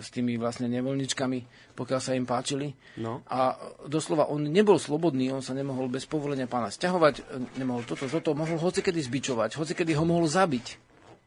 s tými vlastne nevoľničkami, pokiaľ sa im páčili. No. A doslova on nebol slobodný, on sa nemohol bez povolenia pána stiahovať, nemohol toto, toto, mohol hocikedy zbičovať, hocikedy ho mohol zabiť.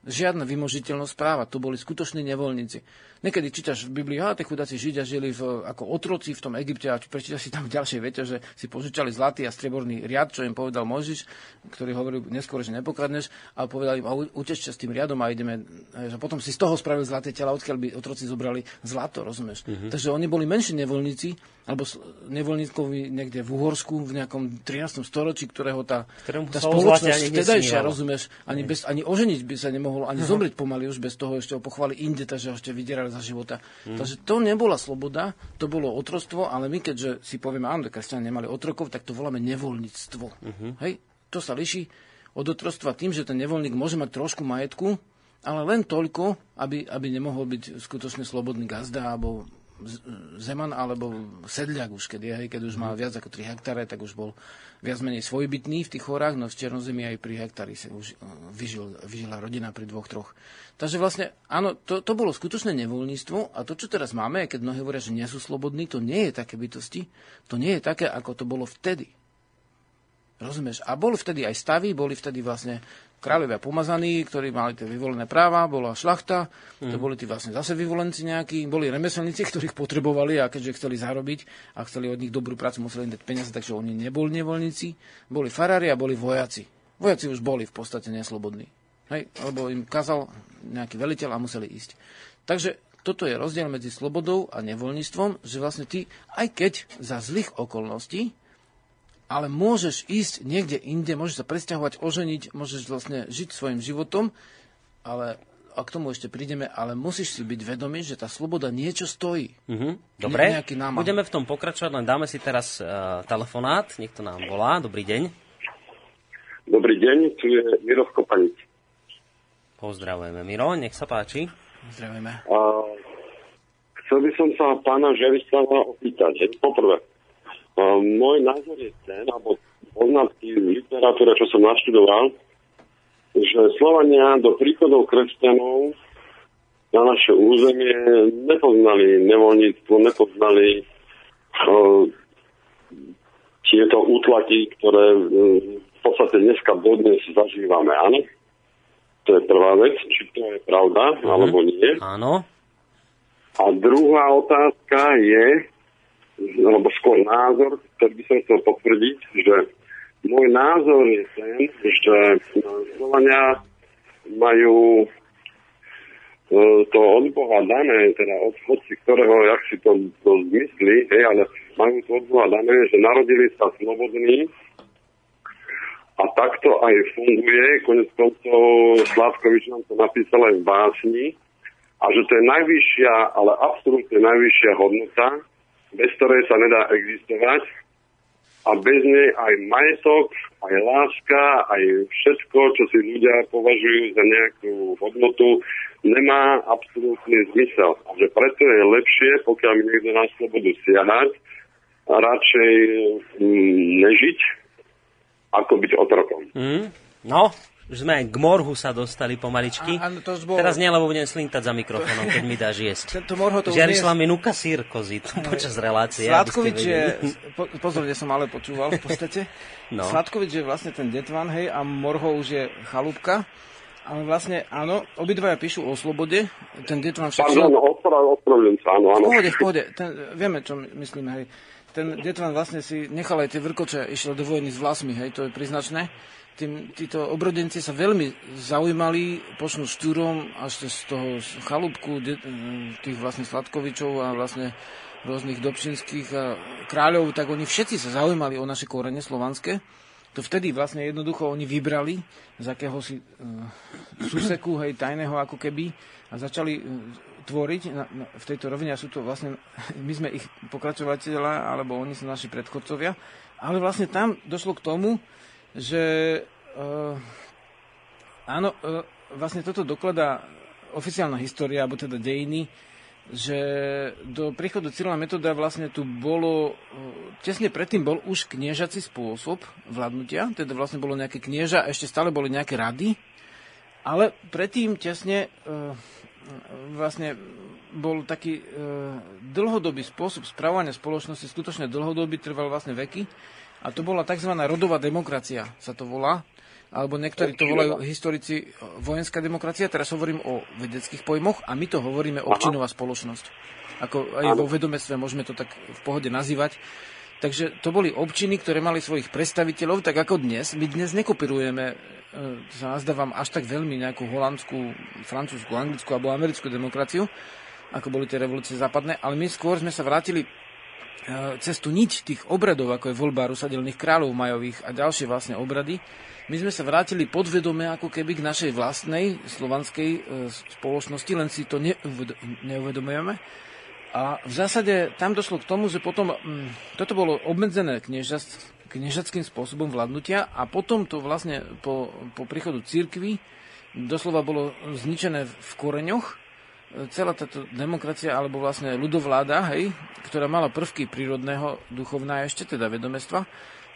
Žiadna vymožiteľnosť práva, to boli skutoční nevoľníci. Niekedy čítaš v Biblii, a tie chudáci Židia žili v, ako otroci v tom Egypte a prečítaš si tam v ďalšej vete, že si požičali zlatý a strieborný riad, čo im povedal Mojžiš, ktorý hovoril neskôr, že nepokradneš, a povedal im, a utečte s tým riadom a ideme, že potom si z toho spravili zlaté tela, odkiaľ by otroci zobrali zlato, rozumieš? Mm-hmm. Takže oni boli menší nevoľníci, alebo nevoľníkovi niekde v Uhorsku v nejakom 13. storočí, ktorého tá, Ktorému tá spoločnosť vtedajšia, rozumieš, ani, bez, ani oženiť by sa nemohol, ani zomrieť pomaly už bez toho, ešte ho pochváli inde, takže ho ešte vydierali za života. Takže to nebola sloboda, to bolo otrostvo, ale my keďže si povieme, áno, kresťania nemali otrokov, tak to voláme nevoľníctvo. Hej? To sa liší od otrostva tým, že ten nevoľník môže mať trošku majetku, ale len toľko, aby, aby nemohol byť skutočne slobodný gazda alebo z- zeman alebo sedliak už, keď, je, hej, keď už má viac ako 3 hektáre, tak už bol viac menej svojbytný v tých horách, no v Černozemi aj pri hektári sa už uh, vyžil, vyžila rodina pri dvoch, troch. Takže vlastne, áno, to, to bolo skutočné nevoľníctvo a to, čo teraz máme, aj keď mnohí hovoria, že nie sú slobodní, to nie je také bytosti, to nie je také, ako to bolo vtedy. Rozumieš? A boli vtedy aj stavy, boli vtedy vlastne kráľovia pomazaní, ktorí mali tie vyvolené práva, bola šlachta, to boli tí vlastne zase vyvolenci nejakí, boli remeselníci, ktorých potrebovali a keďže chceli zarobiť a chceli od nich dobrú prácu, museli im dať peniaze, takže oni neboli nevoľníci, boli farári a boli vojaci. Vojaci už boli v podstate neslobodní. Hej, lebo im kazal nejaký veliteľ a museli ísť. Takže toto je rozdiel medzi slobodou a nevoľníctvom, že vlastne ty, aj keď za zlých okolností, ale môžeš ísť niekde inde, môžeš sa presťahovať, oženiť, môžeš vlastne žiť svojim životom, ale a k tomu ešte prídeme, ale musíš si byť vedomý, že tá sloboda niečo stojí. Mhm. Dobre, Ne- nejaký námah. budeme v tom pokračovať, len dáme si teraz uh, telefonát. Niekto nám volá. Dobrý deň. Dobrý deň, tu je Miro z Kopanic. Pozdravujeme. Miro, nech sa páči. Zdravíme. A chcel by som sa pána Žerislava opýtať, že poprvé, môj názor je ten, alebo poznatky v literatúre, čo som naštudoval, že Slovania do príchodov kresťanov na naše územie nepoznali nevoľníctvo, nepoznali uh, tieto útlaky, ktoré uh, v podstate dneska dodnes zažívame, áno? To je prvá vec, či to je pravda, alebo nie. Áno. A druhá otázka je, alebo skôr názor, ktorý by som chcel potvrdiť, že môj názor je ten, že Slovania majú e, to od Boha dané, teda od chodci, ktorého, jak si to, to zmyslí, hej, ale majú to od Boha dané, že narodili sa slobodní a takto aj funguje. Konec koncov Slavkovič nám to napísal aj v básni. A že to je najvyššia, ale absolútne najvyššia hodnota, bez ktorej sa nedá existovať. A bez nej aj majetok, aj láska, aj všetko, čo si ľudia považujú za nejakú hodnotu, nemá absolútny zmysel. A že preto je lepšie, pokiaľ mi niekto na slobodu siahať, radšej mm, nežiť, ako byť otrokom. Mm, no, už sme aj k morhu sa dostali pomaličky. A- áno, to už bolo- Teraz nie, lebo budem slintať za mikrofónom, keď mi dáš jesť. Tento morho to už Žiari nie je- slami nuka sír kozit počas relácie. Sládkovič je, po, pozorne som ale počúval v podstate. No. Sládkovič je vlastne ten detvan, hej, a Morho už je chalúbka. Ale vlastne, áno, obidvaja píšu o slobode. Ten detvan však... Pardon, ospravedlňujem sa, áno, V áno. pohode, v pohode. Ten, vieme, čo my- myslíme, hej. Ten Detvan vlastne si nechal aj tie vrkoče, išiel do vojny s vlasmi, hej, to je priznačné. Tým, títo obrodenci sa veľmi zaujímali, počnú štúrom až z toho chalúbku tých vlastne Sladkovičov a vlastne rôznych dobšinských a kráľov, tak oni všetci sa zaujímali o naše korene slovanské. To vtedy vlastne jednoducho oni vybrali z akéhosi uh, suseku, hej, tajného ako keby a začali uh, tvoriť na, na, v tejto rovine a sú to vlastne, my sme ich pokračovateľa, alebo oni sú naši predchodcovia, ale vlastne tam došlo k tomu, že uh, áno, uh, vlastne toto dokladá oficiálna história, alebo teda dejiny, že do príchodu Cyrila metoda vlastne tu bolo, e, tesne predtým bol už kniežací spôsob vládnutia, teda vlastne bolo nejaké knieža, ešte stále boli nejaké rady, ale predtým tesne vlastne bol taký dlhodobý spôsob správania spoločnosti, skutočne dlhodobý, trval vlastne veky, a to bola tzv. rodová demokracia, sa to volá, alebo niektorí to volajú historici e, vojenská demokracia, teraz hovorím o vedeckých pojmoch a my to hovoríme občinová spoločnosť. Ako aj vo vedomestve môžeme to tak v pohode nazývať. Takže to boli občiny, ktoré mali svojich predstaviteľov, tak ako dnes. My dnes nekopirujeme, e, sa nazdávam, až tak veľmi nejakú holandskú, francúzsku, anglickú alebo americkú demokraciu, ako boli tie revolúcie západné, ale my skôr sme sa vrátili e, cez tú niť tých obradov, ako je voľba rusadelných kráľov majových a ďalšie vlastne obrady, my sme sa vrátili podvedome ako keby k našej vlastnej slovanskej e, spoločnosti, len si to neuved- neuvedomujeme. A v zásade tam došlo k tomu, že potom mm, toto bolo obmedzené kniežackým spôsobom vládnutia a potom to vlastne po, po príchodu církvy doslova bolo zničené v koreňoch. Celá táto demokracia, alebo vlastne ľudovláda, hej, ktorá mala prvky prírodného duchovná ešte, teda vedomestva,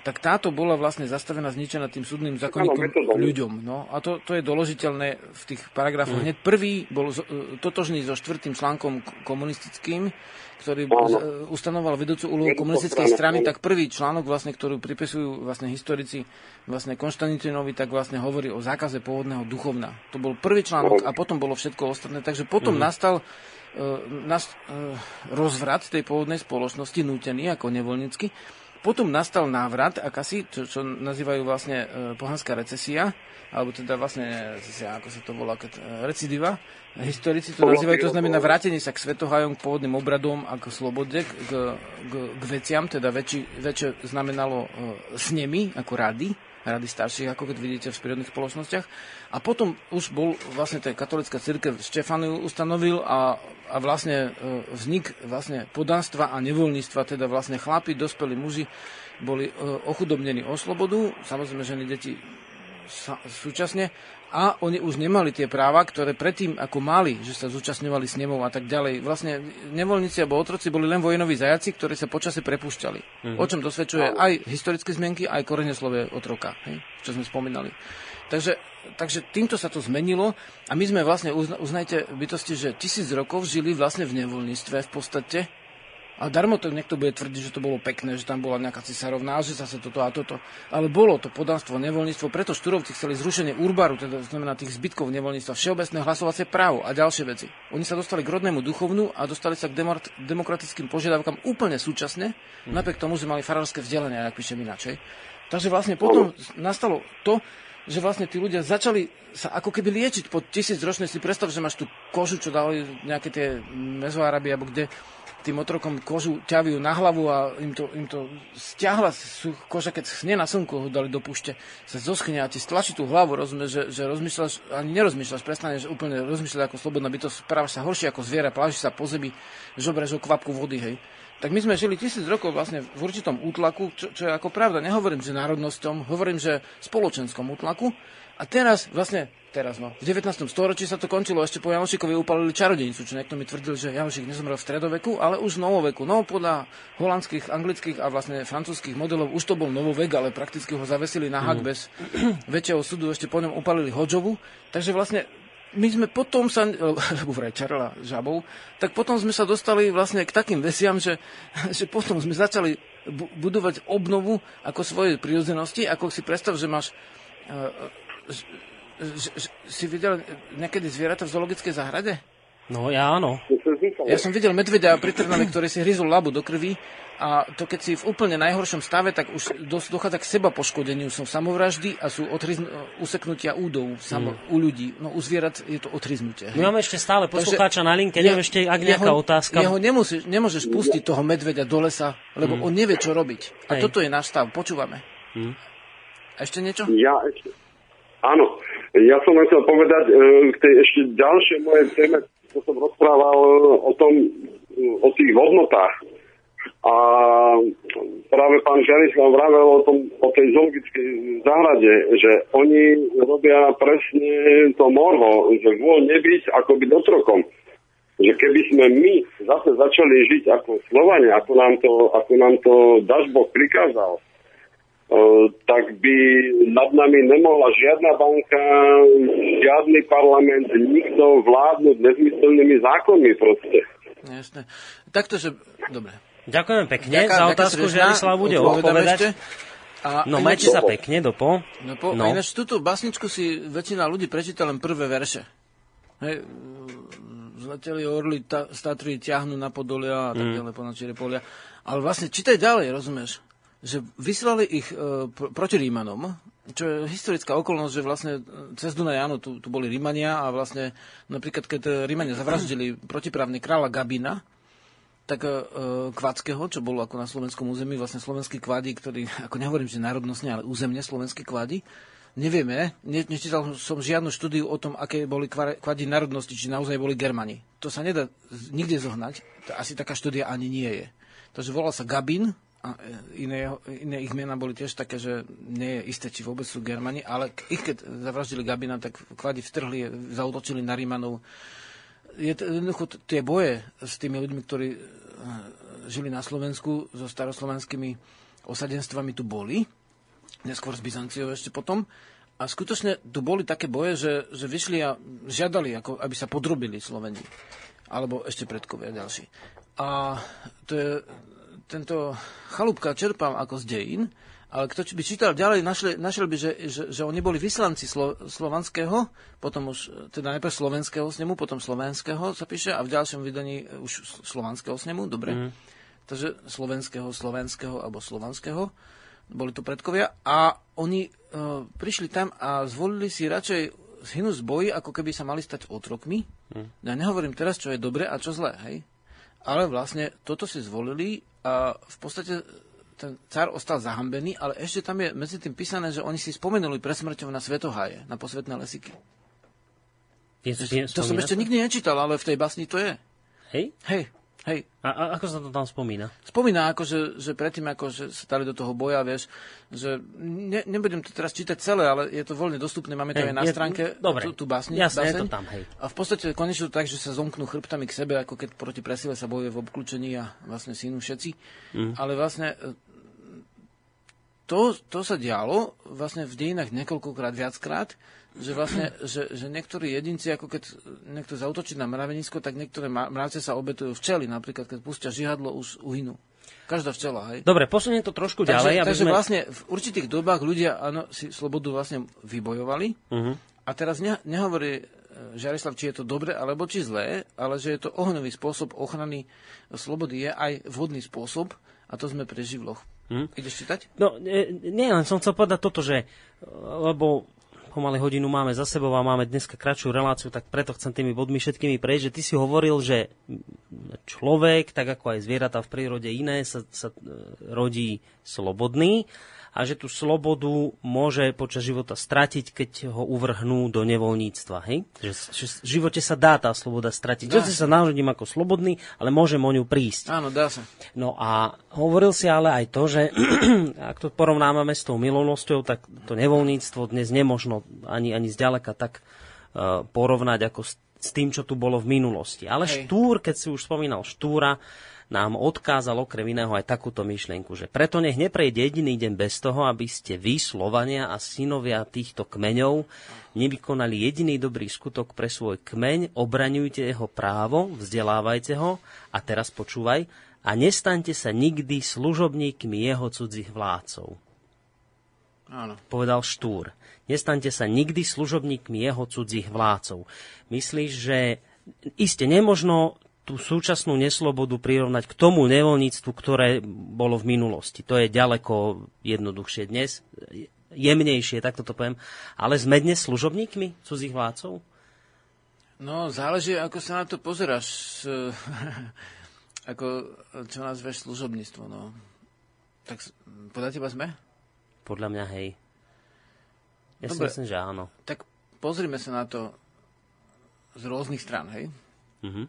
tak táto bola vlastne zastavená, zničená tým súdnym zákonníkom ľuďom. No, a to, to je doložiteľné v tých paragrafoch. Mm. Hneď prvý bol z- e, totožný so štvrtým článkom komunistickým, ktorý Áno. e, ustanoval vedúcu úlohu komunistickej strany, tak prvý článok, vlastne, ktorú pripisujú vlastne historici vlastne Konštantinovi, tak vlastne hovorí o zákaze pôvodného duchovna. To bol prvý článok a potom bolo všetko ostatné. Takže potom nastal e, nas, e, rozvrat tej pôvodnej spoločnosti, nútený ako nevoľnícky. Potom nastal návrat, akási, čo, čo nazývajú vlastne e, pohanská recesia, alebo teda vlastne, recesia, ako sa to volá, keď, e, recidiva. Historici to nazývajú, to znamená vrátenie sa k svetohajom, k pôvodným obradom a k slobode, k, k, k, k veciam, teda väčši, väčšie znamenalo e, snemy, ako rady, rady starších, ako keď vidíte v prírodných spoločnostiach. A potom už bol vlastne tá katolická církev Štefanu ustanovil a, a vlastne e, vznik vlastne podanstva a nevoľníctva, teda vlastne chlapi, dospelí muži boli e, ochudobnení o slobodu, samozrejme ženy, deti sa, súčasne a oni už nemali tie práva, ktoré predtým ako mali, že sa zúčastňovali s nemou a tak ďalej. Vlastne nevoľníci alebo otroci boli len vojnoví zajaci, ktorí sa počase prepúšťali. Mm-hmm. O čom dosvedčuje aj historické zmienky, aj koreneslovie otroka, hej, čo sme spomínali. Takže, takže týmto sa to zmenilo a my sme vlastne, uzna, uznajte bytosti, že tisíc rokov žili vlastne v nevoľníctve v podstate a darmo to niekto bude tvrdiť, že to bolo pekné, že tam bola nejaká cisárovná, že zase toto a toto. Ale bolo to podanstvo, nevoľníctvo, preto štúrovci chceli zrušenie urbaru, teda znamená tých zbytkov nevoľníctva, všeobecné hlasovacie právo a ďalšie veci. Oni sa dostali k rodnému duchovnu a dostali sa k demokratickým požiadavkám úplne súčasne, napriek tomu, že mali farárske vzdelanie, ak píšem inačej. Takže vlastne potom nastalo to, že vlastne tí ľudia začali sa ako keby liečiť po tisícročnej si predstav, že máš tú kožu, čo dali nejaké tie mezoaraby, alebo kde tým otrokom kožu ťavujú na hlavu a im to, im to stiahla koža, keď schne na slnku, ho dali do púšte, sa zoschne a ti stlačí tú hlavu, rozumieš, že, že rozmýšľaš, ani nerozmýšľaš, prestaneš úplne rozmýšľať ako slobodná bytosť, správaš sa horšie ako zviera, plážiš sa po zemi, žobreš o kvapku vody, hej. Tak my sme žili tisíc rokov vlastne v určitom útlaku, čo, čo je ako pravda. Nehovorím, že národnosťom, hovorím, že spoločenskom útlaku. A teraz vlastne teraz no. V 19. storočí sa to končilo, ešte po Janošikovi upalili čarodejnicu, čo niekto mi tvrdil, že Janošik nezomrel v stredoveku, ale už v novoveku. No podľa holandských, anglických a vlastne francúzských modelov už to bol novovek, ale prakticky ho zavesili na hak mm. bez väčšieho súdu, ešte po ňom upalili Hodžovu. Takže vlastne my sme potom sa, lebo vraj čarla žabou, tak potom sme sa dostali vlastne k takým vesiam, že, že potom sme začali budovať obnovu ako svojej prírodzenosti, ako si predstav, že máš si videl niekedy zvieratá v zoologickej záhrade? No, ja áno. Ja som videl medvedia pri Trnave, ktorý si hryzol labu do krvi a to keď si v úplne najhoršom stave, tak už dochádza k seba poškodeniu. Sú samovraždy a sú odhryzn- useknutia údov samo, mm. u ľudí. No u zvierat je to odhryznutie. My máme ešte stále poslucháča na linke, neviem ešte, ak nejaká jeho, otázka. Jeho nemusíš, nemôžeš pustiť toho medveďa do lesa, lebo mm. on nevie, čo robiť. A Hej. toto je náš stav. Počúvame. Mm. A ešte niečo? Ja ešte, Áno, ja som chcel povedať e, k tej ešte ďalšej mojej téme, čo som rozprával e, o tom, e, o tých hodnotách. A práve pán Žarislav vravel o, tom, o tej zoologickej záhrade, že oni robia presne to morho, že vôľ nebyť ako byť otrokom. Že keby sme my zase začali žiť ako Slovania, ako nám to, ako nám to Dažbok prikázal, tak by nad nami nemohla žiadna banka, žiadny parlament, nikto vládnuť nezmyselnými zákonmi proste. Jasné. Takto, že... Dobre. Ďakujem pekne Ďaká, za otázku, že Jarislav bude odpovedať. A no, majte sa pekne, dopo. Dopo. No. A ináč túto basničku si väčšina ľudí prečíta len prvé verše. Hej, zleteli orly, ta, statry ťahnú na Podolia a tak mm. ďalej, po polia. Ale vlastne čítaj ďalej, rozumieš? Že vyslali ich e, pr- proti Rímanom, čo je historická okolnosť, že vlastne e, cez Dunaj, áno, tu, tu boli Rímania a vlastne napríklad, keď Rímania zavraždili protiprávny kráľa Gabina, tak e, Kváckého, čo bol ako na slovenskom území, vlastne slovenský kvádi, ktorý, ako nehovorím, že národnostne, ale územne slovenský kvádi, nevieme, ne, nečítal som žiadnu štúdiu o tom, aké boli kvadi národnosti, či naozaj boli Germani. To sa nedá nikde zohnať, to asi taká štúdia ani nie je. Takže volal sa Gabin, a iné, iné ich mena boli tiež také, že nie je isté, či vôbec sú Germani, ale ich keď zavraždili Gabina, tak kvadi vtrhli, zautočili na Rímanov. Je to, jednoducho tie boje s tými ľuďmi, ktorí eh, žili na Slovensku, so staroslovenskými osadenstvami tu boli, neskôr s Byzanciou ešte potom. A skutočne tu boli také boje, že, že vyšli a žiadali, ako, aby sa podrobili Sloveni. Alebo ešte predkovia ďalší. A to je tento chalúbka čerpal ako z dejín, ale kto by čítal ďalej, našiel, našiel by, že, že, že oni boli vyslanci slo, slovanského, potom už, teda najprv slovenského snemu, potom slovenského sa píše a v ďalšom vydaní už slovanského snemu, dobre. Mm. Takže slovenského, slovenského alebo slovanského boli to predkovia a oni e, prišli tam a zvolili si radšej zhynúť z boji, ako keby sa mali stať otrokmi. Mm. Ja nehovorím teraz, čo je dobre a čo zlé, hej? Ale vlastne toto si zvolili a v podstate ten car ostal zahambený, ale ešte tam je medzi tým písané, že oni si spomenuli pre smrťou na svetoháje, na posvetné lesiky. Je, je, to som ešte nikdy nečítal, ale v tej basni to je. Hej? Hej. Hej. A, a ako sa to tam spomína? Spomína, ako, že, že predtým, ako že sa dali do toho boja, vieš, že ne, nebudem to teraz čítať celé, ale je to voľne dostupné, máme to hej, aj na je, stránke, dobre, tú, tú básni. Jasne, je to tam, hej. A v podstate konečne to tak, že sa zomknú chrbtami k sebe, ako keď proti presile sa bojuje v obklúčení a vlastne synu všetci. Mm. Ale vlastne e, to, to sa dialo vlastne v dejinách niekoľkokrát, viackrát, že vlastne, že, že niektorí jedinci, ako keď niekto zautočí na mravenisko, tak niektoré mravce sa obetujú včely, napríklad keď pustia žihadlo, už uhynú. Každá včela, hej. Dobre, posuniem to trošku takže, ďalej. Aby takže sme... vlastne v určitých dobách ľudia áno, si slobodu vlastne vybojovali uh-huh. a teraz ne, nehovorí e, Žarislav, či je to dobre alebo či zlé, ale že je to ohňový spôsob ochrany slobody, je aj vhodný spôsob a to sme pri živloch Hm? Ideš čítať? No, nie, nie, len som chcel povedať toto, že lebo pomaly hodinu máme za sebou a máme dneska kratšiu reláciu, tak preto chcem tými bodmi všetkými prejsť, že ty si hovoril, že človek, tak ako aj zvieratá v prírode iné, sa, sa e, rodí slobodný a že tú slobodu môže počas života stratiť, keď ho uvrhnú do nevoľníctva. Hej? Že, že v živote sa dá tá sloboda stratiť. Dá. Že sa narodím ako slobodný, ale môžem o ňu prísť. Áno, dá sa. No a hovoril si ale aj to, že ak to porovnávame s tou milovnosťou, tak to nevoľníctvo dnes nemožno ani, ani zďaleka tak uh, porovnať ako s, s tým, čo tu bolo v minulosti. Ale Hej. Štúr, keď si už spomínal Štúra, nám odkázal okrem iného aj takúto myšlienku, že preto nech neprejde jediný deň bez toho, aby ste vy, Slovania a synovia týchto kmeňov, nevykonali jediný dobrý skutok pre svoj kmeň, obraňujte jeho právo, vzdelávajte ho a teraz počúvaj, a nestaňte sa nikdy služobníkmi jeho cudzích vládcov. Áno. Povedal Štúr. Nestaňte sa nikdy služobníkmi jeho cudzích vládcov. Myslíš, že iste nemožno tú súčasnú neslobodu prirovnať k tomu nevoľníctvu, ktoré bolo v minulosti. To je ďaleko jednoduchšie dnes, jemnejšie, tak toto poviem. Ale sme dnes služobníkmi cudzích vládcov? No, záleží, ako sa na to pozeráš. ako, čo nazveš služobníctvo, no. Tak podľa teba sme? Podľa mňa, hej. Ja Dobre, si myslím, že áno. Tak pozrime sa na to z rôznych strán, hej? Uh-huh.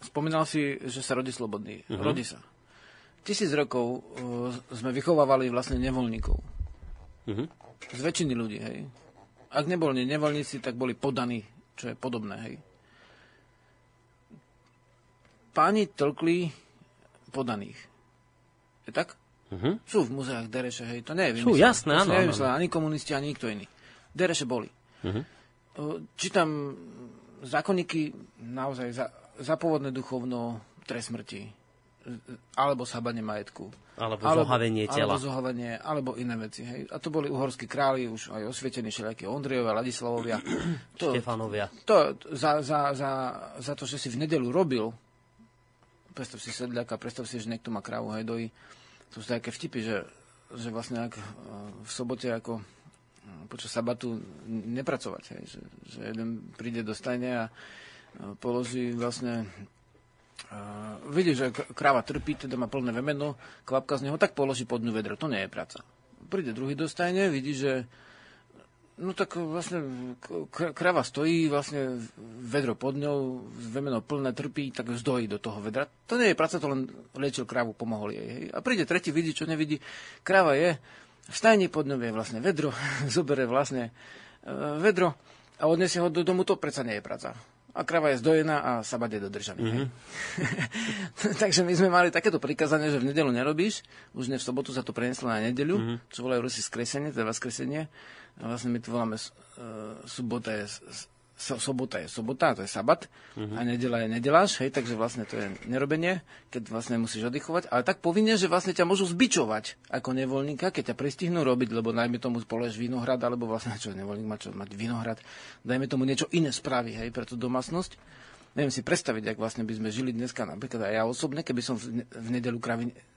Spomínal si, že sa rodí slobodný. Uh-huh. Rodí sa. Tisíc rokov uh, sme vychovávali vlastne nevoľníkov. Uh-huh. Z väčšiny ľudí, hej. Ak neboli nevoľníci, tak boli podaní, čo je podobné, hej. Páni tlkli podaných. Je tak? Uh-huh. Sú v muzeách Dereše, hej, to nie je vymyslené. Sú, jasné, áno. ani komunisti, ani nikto iný. Dereše boli. Uh-huh. Čítam zákonníky naozaj za, za pôvodné duchovno trest smrti alebo sabanie majetku. Alebo, alebo zohavenie tela. Alebo zohavenie, alebo iné veci. Hej. A to boli uhorskí králi, už aj osvietení všelijakí Ondrejovia, Ladislavovia. To, Štefanovia. To, za, za, za, za to, že si v nedelu robil, predstav si sedľaka, predstav si, že niekto má krávu, hej, dojí. To sú také vtipy, že, že vlastne ak v sobote ako počas sabatu nepracovať, hej, že, že jeden príde do stajne a položí vlastne Uh, vidí, že kráva trpí, teda má plné vemeno, kvapka z neho, tak položí pod ňu vedro. To nie je práca. Príde druhý dostajne, vidí, že no tak vlastne kráva stojí, vlastne vedro pod ňou, vemeno plné, trpí, tak zdojí do toho vedra. To nie je práca, to len liečil krávu, pomohol jej. Hej. A príde tretí, vidí, čo nevidí. Kráva je, v stajni pod ňou je vlastne vedro, zobere vlastne uh, vedro a odnesie ho do domu, to predsa nie je práca a krava je zdojená a sabat je dodržaný. Mm-hmm. Takže my sme mali takéto prikázanie, že v nedelu nerobíš, už ne v sobotu sa to preneslo na nedeľu, mm-hmm. čo volajú Rusi skresenie, teda skresenie. A vlastne my to voláme uh, sobota je so, sobota je sobota, to je sabat, uh-huh. a nedela je nedeláš, hej, takže vlastne to je nerobenie, keď vlastne musíš oddychovať, ale tak povinne, že vlastne ťa môžu zbičovať ako nevoľníka, keď ťa pristihnú robiť, lebo najmä tomu spoleš vinohrad, alebo vlastne čo nevoľník má čo mať vinohrad, dajme tomu niečo iné spraví, hej, pre tú domácnosť. Neviem si predstaviť, ak vlastne by sme žili dneska, napríklad aj ja osobne, keby som v, v nedelu kravy E,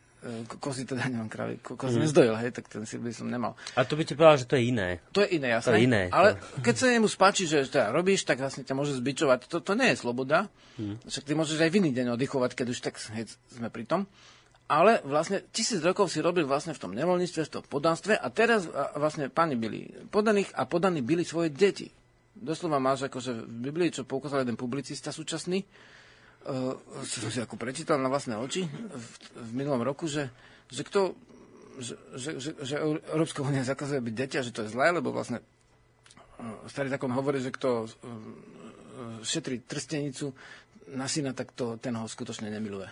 kozy teda nemám kravy, kozy mm. nezdojil, hej, tak ten si by som nemal. A to by ti povedal, že to je iné. To je iné, jasné. To je iné. Ale to... keď sa nemu spáči, že teda robíš, tak vlastne ťa môže zbičovať. To, to nie je sloboda. Mm. Však ty môžeš aj v iný deň oddychovať, keď už tak hej, sme pri tom. Ale vlastne tisíc rokov si robil vlastne v tom nevoľníctve, v tom podanstve a teraz vlastne páni byli podaných a podaní byli svoje deti. Doslova máš akože v Biblii, čo poukázal jeden publicista súčasný, som si ako prečítal na vlastné oči v, v minulom roku, že, že kto že, že, že, že Európska únia zakazuje byť deti a že to je zlé, lebo vlastne uh, starý zákon hovorí, že kto uh, šetrí trstenicu na syna, tak to, ten ho skutočne nemiluje.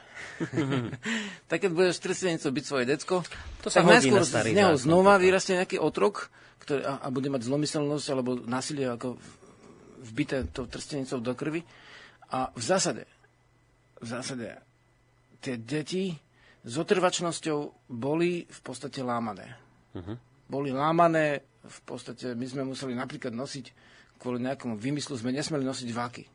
tak keď budeš trstenicu byť svoje decko, to sa tak najskôr z neho znova vyrastie nejaký otrok ktorý, a, a bude mať zlomyselnosť alebo násilie ako vbité tou trstenicou do krvi. A v zásade v zásade tie deti s otrvačnosťou boli v podstate lámané. Uh-huh. Boli lámané, v podstate my sme museli napríklad nosiť, kvôli nejakomu vymyslu sme nesmeli nosiť váky.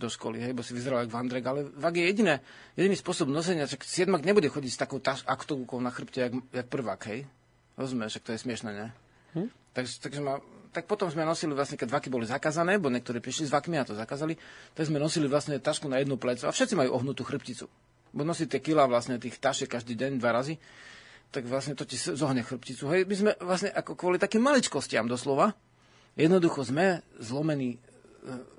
do školy, hej, bo si vyzeral ako vandrek, ale vak je jediné, jediný spôsob nosenia, že siedmak nebude chodiť s takou taš, aktovkou na chrbte, jak, jak prvák, hej. Rozumieš, že to je smiešné, ne? Hm? Takže, takže ma, tak potom sme nosili vlastne, keď vaky boli zakázané, bo niektorí prišli s vakmi a to zakázali, tak sme nosili vlastne tašku na jednu plecu a všetci majú ohnutú chrbticu. Bo nosí tie kila vlastne tých tašiek každý deň, dva razy, tak vlastne to ti zohne chrbticu. Hej, my sme vlastne ako kvôli takým maličkostiam doslova, jednoducho sme zlomení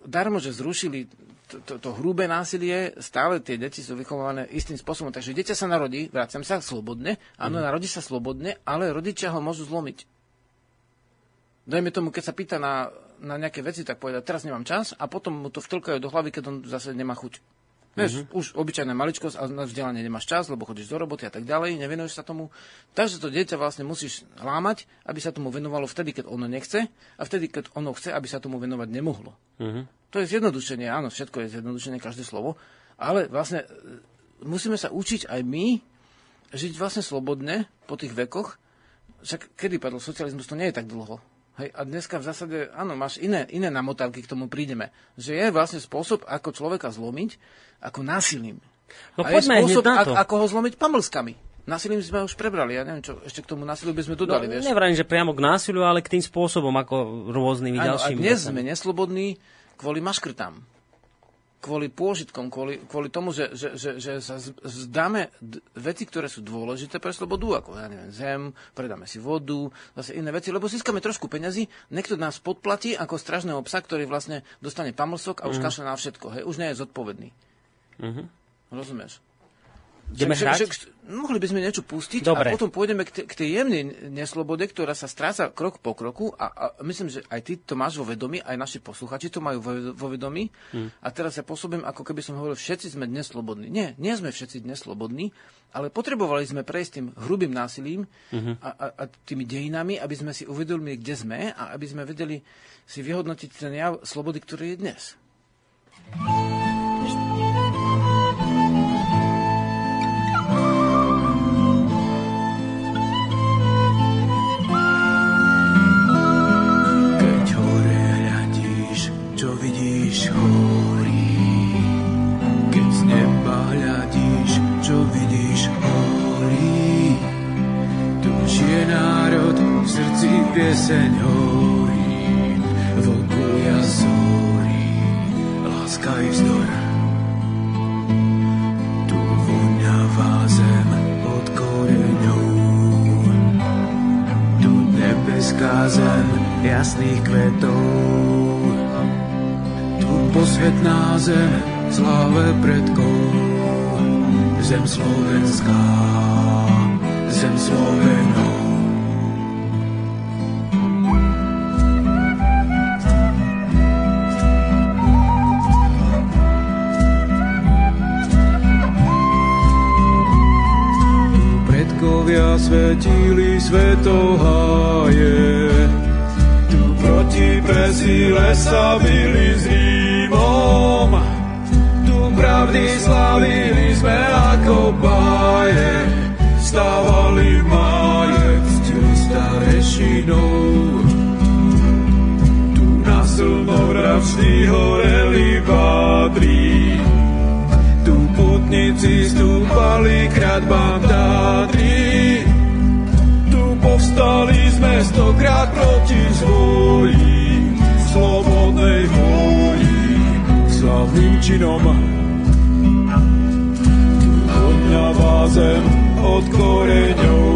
darmo, že zrušili to, to, to hrubé násilie, stále tie deti sú vychované istým spôsobom. Takže dieťa sa narodí, vraciam sa, slobodne. Áno, mm. narodí sa slobodne, ale rodičia ho môžu zlomiť. Dajme tomu, keď sa pýta na, na nejaké veci, tak povedať, teraz nemám čas a potom mu to vtlkajú do hlavy, keď on zase nemá chuť. Vieš, mm-hmm. už obyčajná maličkosť a na vzdelanie nemáš čas, lebo chodíš do roboty a tak ďalej, nevenuješ sa tomu. Takže to dieťa vlastne musíš lámať, aby sa tomu venovalo vtedy, keď ono nechce a vtedy, keď ono chce, aby sa tomu venovať nemohlo. Mm-hmm. To je zjednodušenie, áno, všetko je zjednodušenie, každé slovo, ale vlastne e, musíme sa učiť aj my žiť vlastne slobodne po tých vekoch. Však kedy padol socializmus, to nie je tak dlho. Hej, a dneska v zásade, áno, máš iné, iné namotávky, k tomu prídeme. Že je vlastne spôsob, ako človeka zlomiť, ako násilím. No a je spôsob, ako, ako ho zlomiť pamlskami. Násilím sme už prebrali, ja neviem, čo ešte k tomu násiliu by sme dodali, no, vieš. Nevrajím, že priamo k násiliu, ale k tým spôsobom, ako rôznymi ano, ďalšími. A dnes sme neslobodní kvôli maškrtám kvôli pôžitkom, kvôli, kvôli tomu, že, že, že, že sa zdáme veci, ktoré sú dôležité pre slobodu, ako ja neviem, zem, predáme si vodu, zase iné veci, lebo získame trošku peňazí, niekto nás podplatí ako stražného psa, ktorý vlastne dostane pamlsok a už mm. kašle na všetko, hej, už nie je zodpovedný. Mm-hmm. Rozumieš? Ideme však, však, však, mohli by sme niečo pustiť Dobre. a potom pôjdeme k, t- k tej jemnej neslobode, ktorá sa stráca krok po kroku a, a myslím, že aj ty to máš vo vedomí, aj naši posluchači to majú vo, vo vedomí hmm. a teraz ja pôsobím, ako keby som hovoril, všetci sme dnes slobodní. Nie, nie sme všetci dnes slobodní, ale potrebovali sme prejsť tým hrubým násilím hmm. a, a, a tými dejinami, aby sme si uvedomili, kde sme a aby sme vedeli si vyhodnotiť ten jav slobody, ktorý je dnes. Pieseň horí, vlkuja zorí, láska i vzdor. Tu voňavá zem od koreňov, tu nebeská zem jasných kvetov, tu posvetná zem sláve predkov, zem slovenská, zem Slovenov. svetili svetoháje. Tu proti bezíle sa byli s Rímom, tu pravdy slavili sme ako báje. Stávali májek, ctili starešinou. Tu na slnovravždy horeli vádry, tu putnici stúpali kradbám Tátry povstali sme stokrát proti zvoji, slobodnej vôli, slavným činom. Odňavá zem od koreňov,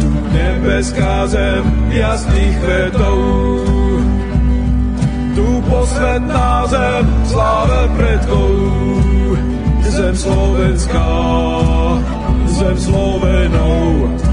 tu nebeská zem jasných kvetov. Posvetná zem sláve predkov, zem slovenská, zem Slovenov.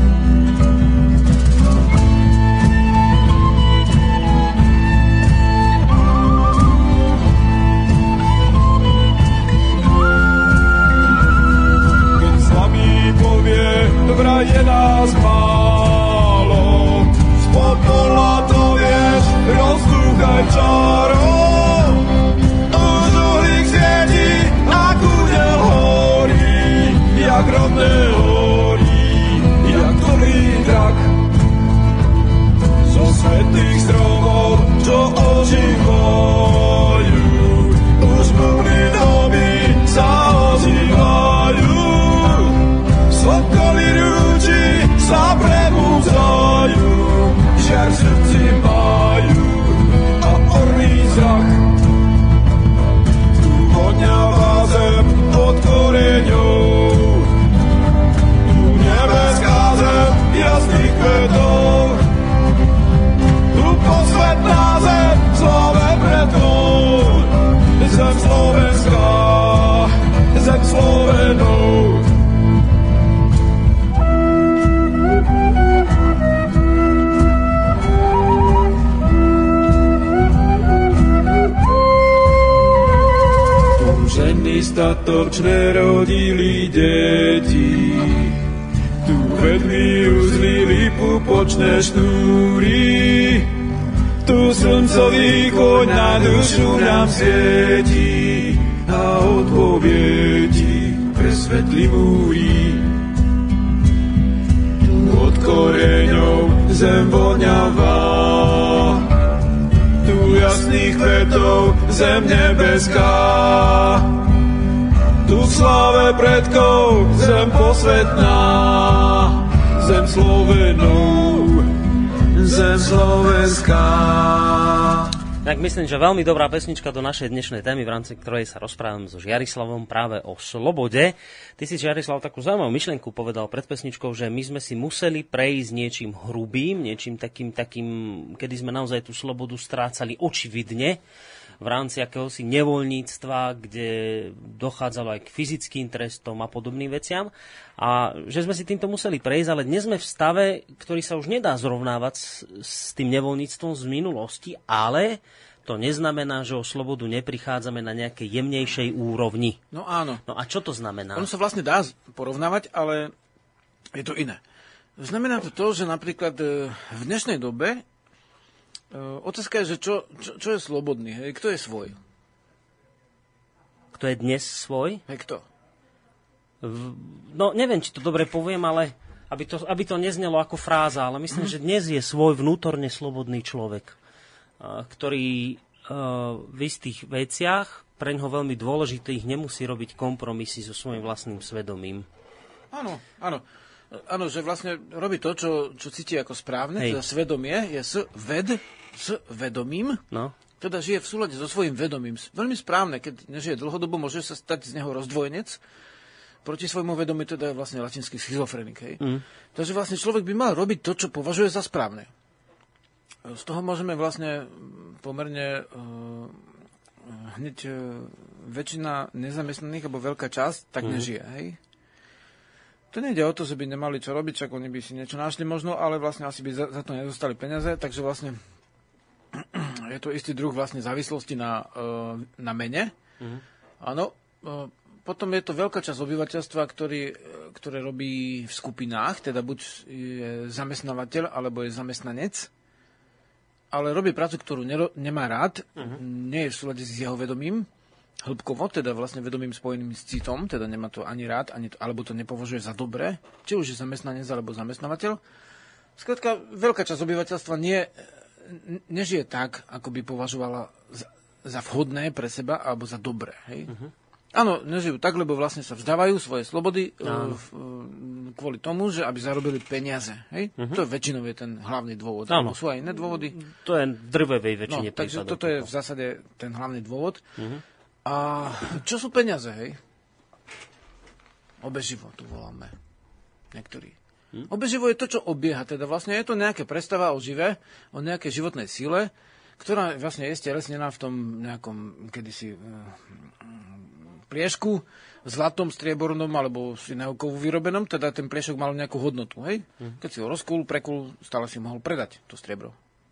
Tak myslím, že veľmi dobrá pesnička do našej dnešnej témy, v rámci ktorej sa rozprávam so Žiarislavom práve o slobode. Ty si, Žiarislav, takú zaujímavú myšlienku povedal pred pesničkou, že my sme si museli prejsť niečím hrubým, niečím takým, takým, kedy sme naozaj tú slobodu strácali očividne v rámci akéhosi nevoľníctva, kde dochádzalo aj k fyzickým trestom a podobným veciam. A že sme si týmto museli prejsť, ale dnes sme v stave, ktorý sa už nedá zrovnávať s, s tým nevoľníctvom z minulosti, ale to neznamená, že o slobodu neprichádzame na nejakej jemnejšej úrovni. No áno. No a čo to znamená? Ono sa vlastne dá porovnávať, ale je to iné. Znamená to to, že napríklad e, v dnešnej dobe otázka je, že čo, čo, čo je slobodný, hej? Kto je svoj? Kto je dnes svoj? Hej, kto? V, no, neviem, či to dobre poviem, ale aby to, aby to neznelo ako fráza, ale myslím, mm. že dnes je svoj vnútorne slobodný človek, uh, ktorý uh, v istých veciach, pre ňoho veľmi dôležitých, nemusí robiť kompromisy so svojím vlastným svedomím. Áno, áno. Áno, že vlastne robí to, čo, čo cíti ako správne, Hej. teda svedomie je s ved, s vedomím, no. teda žije v súlade so svojím vedomím. Veľmi správne, keď nežije dlhodobo, môže sa stať z neho rozdvojenec, proti svojmu vedomiu, teda je vlastne latinský schizofrenik. Hej. Mm. Takže vlastne človek by mal robiť to, čo považuje za správne. Z toho môžeme vlastne pomerne uh, hneď uh, väčšina nezamestnaných, alebo veľká časť, tak mm. nežije. Hej? To nejde o to, že by nemali čo robiť, čak oni by si niečo našli možno, ale vlastne asi by za, za to nedostali peniaze, takže vlastne je to istý druh vlastne závislosti na, e, na mene. Mm-hmm. Áno, e, potom je to veľká časť obyvateľstva, ktorý, e, ktoré robí v skupinách, teda buď je zamestnávateľ, alebo je zamestnanec, ale robí prácu, ktorú nero, nemá rád, uh-huh. nie je v súlade s jeho vedomím hĺbkovo, teda vlastne vedomým spojeným s citom, teda nemá to ani rád, ani to, alebo to nepovažuje za dobré, či už je zamestnanec alebo zamestnávateľ. Skrátka, veľká časť obyvateľstva nie, nežije tak, ako by považovala za, za vhodné pre seba alebo za dobré. Hej? Uh-huh. Áno, nežijú tak, lebo vlastne sa vzdávajú svoje slobody uh, v, kvôli tomu, že aby zarobili peniaze. Hej? Uh-huh. To väčšinou je ten hlavný dôvod. Áno. Sú aj iné dôvody. To je drvevej väčšine no, Takže toto je v zásade ten hlavný dôvod. Uh-huh. A čo sú peniaze, hej? Obeživo tu voláme. Niektorí. Hm? Obeživo je to, čo obieha. Teda vlastne je to nejaká predstava o žive, o nejakej životnej sile, ktorá vlastne je stelesnená v tom nejakom kedysi uh, pliešku, zlatom, striebornom alebo si kovu vyrobenom, teda ten pliešok mal nejakú hodnotu. Hej? Hm. Keď si ho rozkul, prekul, stále si mohol predať to striebro.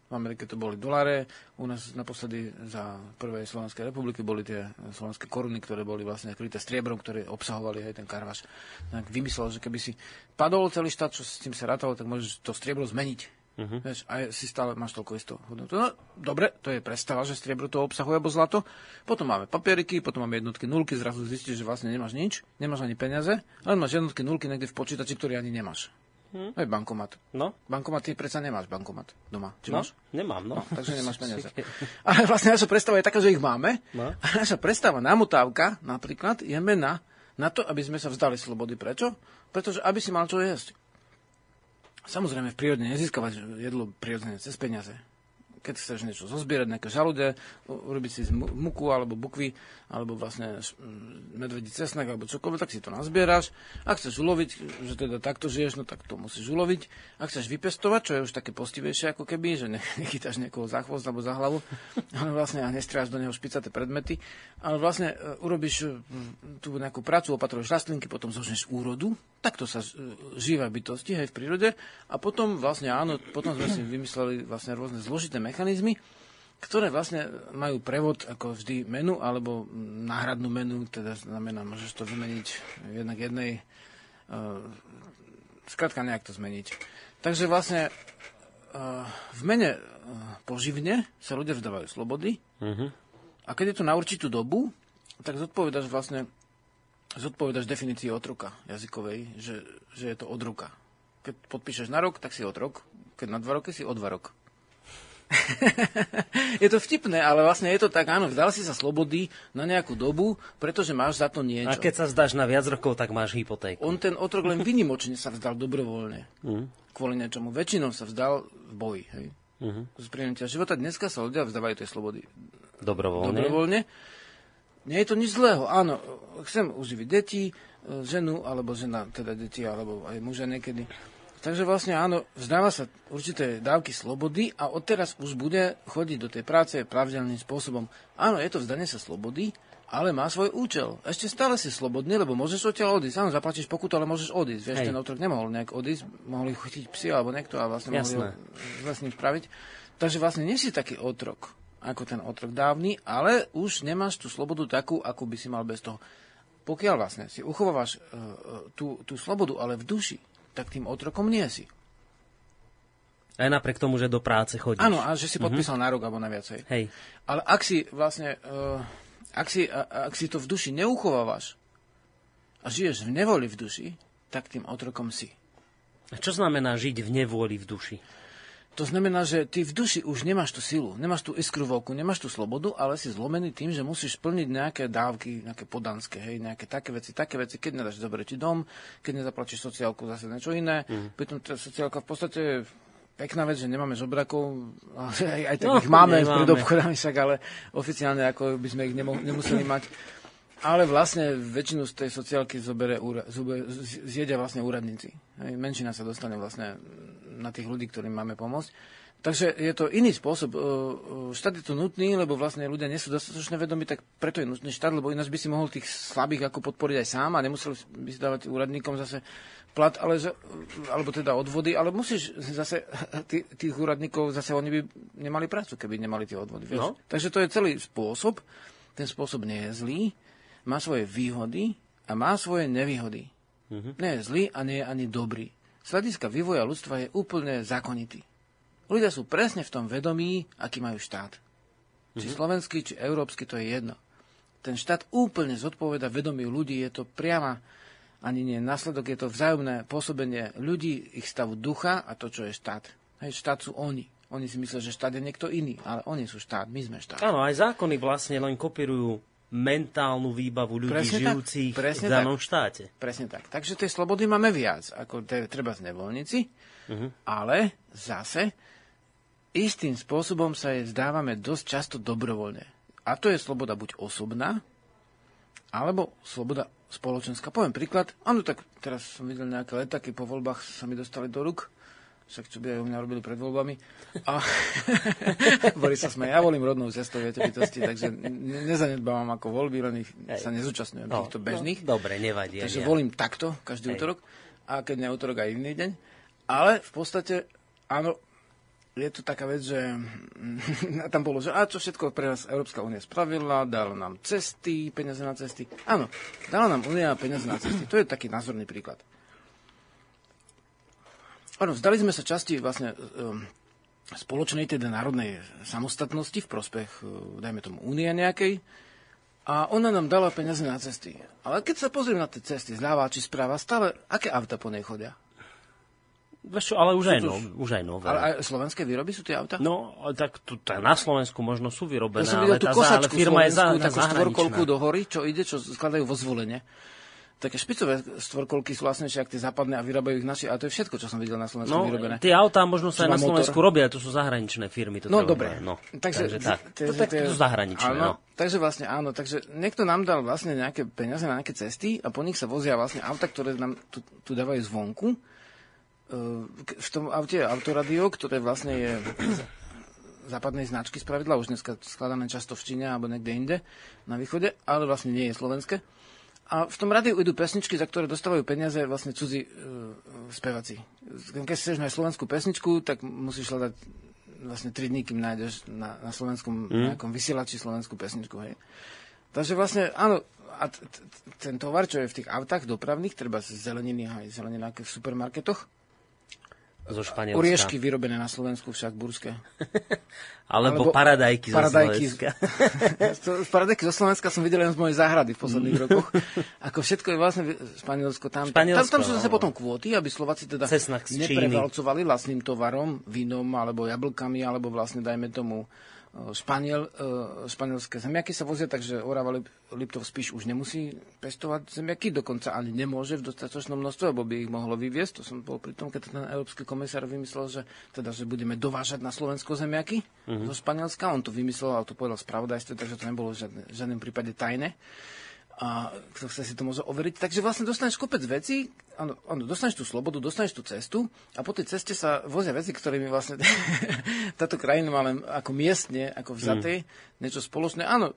V Amerike to boli doláre, u nás naposledy za prvej Slovenskej republiky boli tie slovenské koruny, ktoré boli vlastne kryté striebrom, ktoré obsahovali aj ten karvaš. Tak vymyslel, že keby si padol celý štát, čo s tým sa rátalo, tak môžeš to striebro zmeniť. Uh-huh. Vieš, a si stále máš toľko isto hodnotu. No, dobre, to je predstava, že striebro to obsahuje, alebo zlato. Potom máme papieriky, potom máme jednotky, nulky, zrazu zistíš, že vlastne nemáš nič, nemáš ani peniaze, ale máš jednotky, nulky niekde v počítači, ktorý ani nemáš. Hm? Aj bankomat. No? Bankomat, ty predsa nemáš bankomat doma. Či no? máš? Nemám, no. no. Takže nemáš peniaze. Ale vlastne naša predstava je taká, že ich máme. No? A naša predstava, námotávka napríklad, je mena na to, aby sme sa vzdali slobody. Prečo? Pretože aby si mal čo jesť. Samozrejme, v prírode nezískavať jedlo prirodzene cez peniaze keď chceš niečo zozbierať, nejaké žalude, urobiť si z muku alebo bukvy, alebo vlastne medvedí cesnak, alebo čokoľvek, tak si to nazbieraš. Ak chceš uloviť, že teda takto žiješ, no tak to musíš uloviť. Ak chceš vypestovať, čo je už také postivejšie ako keby, že nechytáš niekoho za chvost alebo za hlavu, ale vlastne a nestriaš do neho špicaté predmety, ale vlastne e, urobíš e, tú nejakú prácu, opatruješ rastlinky, potom zožneš úrodu, takto sa žíva bytosti aj v prírode a potom vlastne áno, potom sme si vymysleli vlastne rôzne zložité mechanizmy, ktoré vlastne majú prevod ako vždy menu alebo náhradnú menu, teda znamená, môžeš to vymeniť jednak jednej, uh, skrátka nejak to zmeniť. Takže vlastne uh, v mene uh, poživne sa ľudia vzdávajú slobody uh-huh. a keď je to na určitú dobu, tak zodpovedaš vlastne zodpovedaš definícii otroka jazykovej, že, že je to od roka. Keď podpíšeš na rok, tak si otrok, keď na dva roky si o dva rok. je to vtipné, ale vlastne je to tak, áno, vzdal si sa slobody na nejakú dobu, pretože máš za to niečo. A keď sa zdáš na viac rokov, tak máš hypotéku. On ten otrok len vynimočne sa vzdal dobrovoľne. Mm. Kvôli niečomu. Väčšinou sa vzdal v boji. Hej. Mm-hmm. Z života dneska sa ľudia vzdávajú tej slobody. Dobrovoľne. Dobrovoľne. Nie je to nič zlého. Áno, chcem uživiť deti, e, ženu, alebo žena, teda deti, alebo aj muža niekedy Takže vlastne áno, vzdáva sa určité dávky slobody a odteraz už bude chodiť do tej práce pravidelným spôsobom. Áno, je to vzdanie sa slobody, ale má svoj účel. Ešte stále si slobodný, lebo môžeš odtiaľ odísť. Áno, zaplatíš pokutu, ale môžeš odísť. Vieš, Hej. ten otrok nemohol nejak odísť, mohli chytiť psi alebo niekto a vlastne Jasné. mohli vlastne spraviť. Takže vlastne nie si taký otrok, ako ten otrok dávny, ale už nemáš tú slobodu takú, ako by si mal bez toho. Pokiaľ vlastne si uchovávaš uh, tú, tú slobodu, ale v duši, tak tým otrokom nie si. Aj napriek tomu, že do práce chodíš. Áno, a že si mhm. podpísal mm-hmm. na rok alebo na viacej. Hej. Ale ak si vlastne, uh, ak, si, uh, ak si to v duši neuchovávaš a žiješ v nevoli v duši, tak tým otrokom si. A čo znamená žiť v nevoli v duši? To znamená, že ty v duši už nemáš tú silu, nemáš tú iskru v oku, nemáš tú slobodu, ale si zlomený tým, že musíš splniť nejaké dávky, nejaké podanské, hej, nejaké také veci, také veci, keď nedáš dobre ti dom, keď nezaplatíš sociálku, zase niečo iné. Mm. Pritom tá sociálka v podstate pekná vec, že nemáme žobrakov, aj, aj tak no, ich máme nemáme. pred obchodami, však, ale oficiálne ako by sme ich nemo, nemuseli mať. Ale vlastne väčšinu z tej sociálky zobere, zjedia vlastne úradníci. Hej, menšina sa dostane vlastne na tých ľudí, ktorým máme pomôcť. Takže je to iný spôsob. Štát je to nutný, lebo vlastne ľudia nie sú dostatočne vedomí, tak preto je nutný štát, lebo ináč by si mohol tých slabých ako podporiť aj sám a nemusel by si dávať úradníkom zase plat, ale, alebo teda odvody, ale musíš zase tých, tých úradníkov, zase oni by nemali prácu, keby nemali tie odvody. Vieš? No. Takže to je celý spôsob. Ten spôsob nie je zlý, má svoje výhody a má svoje nevýhody. Mm-hmm. Nie je zlý a nie je ani dobrý z hľadiska vývoja ľudstva je úplne zákonitý. Ľudia sú presne v tom vedomí, aký majú štát. Či mm-hmm. slovenský, či európsky, to je jedno. Ten štát úplne zodpoveda vedomiu ľudí, je to priama, ani nie následok, je to vzájomné pôsobenie ľudí, ich stavu ducha a to, čo je štát. Hej, štát sú oni. Oni si myslia, že štát je niekto iný, ale oni sú štát, my sme štát. Áno, aj zákony vlastne len kopírujú mentálnu výbavu ľudí presne žijúcich tak, v danom tak. štáte. Presne tak. Takže tej slobody máme viac, ako te, treba z nevoľníci, uh-huh. ale zase istým spôsobom sa jej zdávame dosť často dobrovoľne. A to je sloboda buď osobná, alebo sloboda spoločenská. Poviem príklad. Áno, tak teraz som videl nejaké letaky po voľbách sa mi dostali do ruk však čo by aj u mňa robili pred voľbami. A Boris sa smeje, ja volím rodnou cestou, viete, bytosti, takže nezanedbávam ako voľby, len ich Hej. sa nezúčastňujem no, týchto bežných. No, dobre, nevadí. Takže ja. volím takto každý Hej. útorok a keď nie útorok aj iný deň. Ale v podstate, áno, je to taká vec, že tam bolo, že a čo všetko pre nás Európska únia spravila, dala nám cesty, peniaze na cesty. Áno, dala nám únia peniaze na cesty. To je taký názorný príklad. Áno, vzdali sme sa časti vlastne um, spoločnej, teda národnej samostatnosti v prospech, uh, dajme tomu, únie nejakej. A ona nám dala peniaze na cesty. Ale keď sa pozriem na tie cesty, zľava či správa, stále, aké auta po nej chodia? Veš ale už aj, no, už aj nové. Ale aj slovenské výroby sú tie auta? No, tak tu, na Slovensku možno sú vyrobené, ja som ale, tá, ale firma je za, takú štvorkolku do hory, čo ide, čo skladajú vo zvolenie také špicové stvorkolky sú vlastnejšie ako tie západné a vyrábajú ich naši, ale to je všetko, čo som videl na Slovensku no, vyrobené. Tie autá možno sa aj na Slovensku motor. robia, to sú zahraničné firmy. To no dobre. No, takže, takže tak, to, to, to, sú zahraničné. Áno, no. Takže vlastne áno, takže niekto nám dal vlastne nejaké peniaze na nejaké cesty a po nich sa vozia vlastne auta, ktoré nám tu, tu dávajú zvonku. V tom aute je autoradio, ktoré vlastne je západnej značky spravidla, už dneska skladané často v Číne alebo niekde inde na východe, ale vlastne nie je slovenské. A v tom rádiu idú pesničky, za ktoré dostávajú peniaze vlastne cudzí uh, speváci. Keď chceš nájsť slovenskú pesničku, tak musíš hľadať vlastne 3 dní, kým nájdeš na, na slovenskom mm. nejakom vysielači slovenskú pesničku, hej. Takže vlastne, áno, a t- t- ten tovar, čo je v tých autách dopravných, treba z zeleniny, aj zelenina v supermarketoch, zo Španielska. Oriešky vyrobené na Slovensku však burské. Alebo, Alebo paradajky, paradajky zo Slovenska. paradajky zo Slovenska som videl len z mojej záhrady v posledných mm. rokoch. Ako všetko je vlastne Španielsko. Tam, Španielsko, tam, tam sú zase potom kvóty, aby Slováci teda neprevalcovali vlastným tovarom, vínom, alebo jablkami, alebo vlastne dajme tomu Španiel, e, španielské zemiaky sa vozia, takže Orava Liptov spíš už nemusí pestovať zemiaky, dokonca ani nemôže v dostatočnom množstve, lebo by ich mohlo vyviesť. To som bol pri tom, keď ten európsky komisár vymyslel, že, teda, že budeme dovážať na Slovensko zemiaky mm-hmm. zo Španielska. On to vymyslel, ale to povedal spravodajstve, takže to nebolo v žiadnym prípade tajné a kto chce si to môže overiť. Takže vlastne dostaneš kopec vecí, áno, áno, dostaneš tú slobodu, dostaneš tú cestu a po tej ceste sa vozia veci, ktorými vlastne táto krajina má len ako miestne, ako vzatej, mm. niečo spoločné. Áno,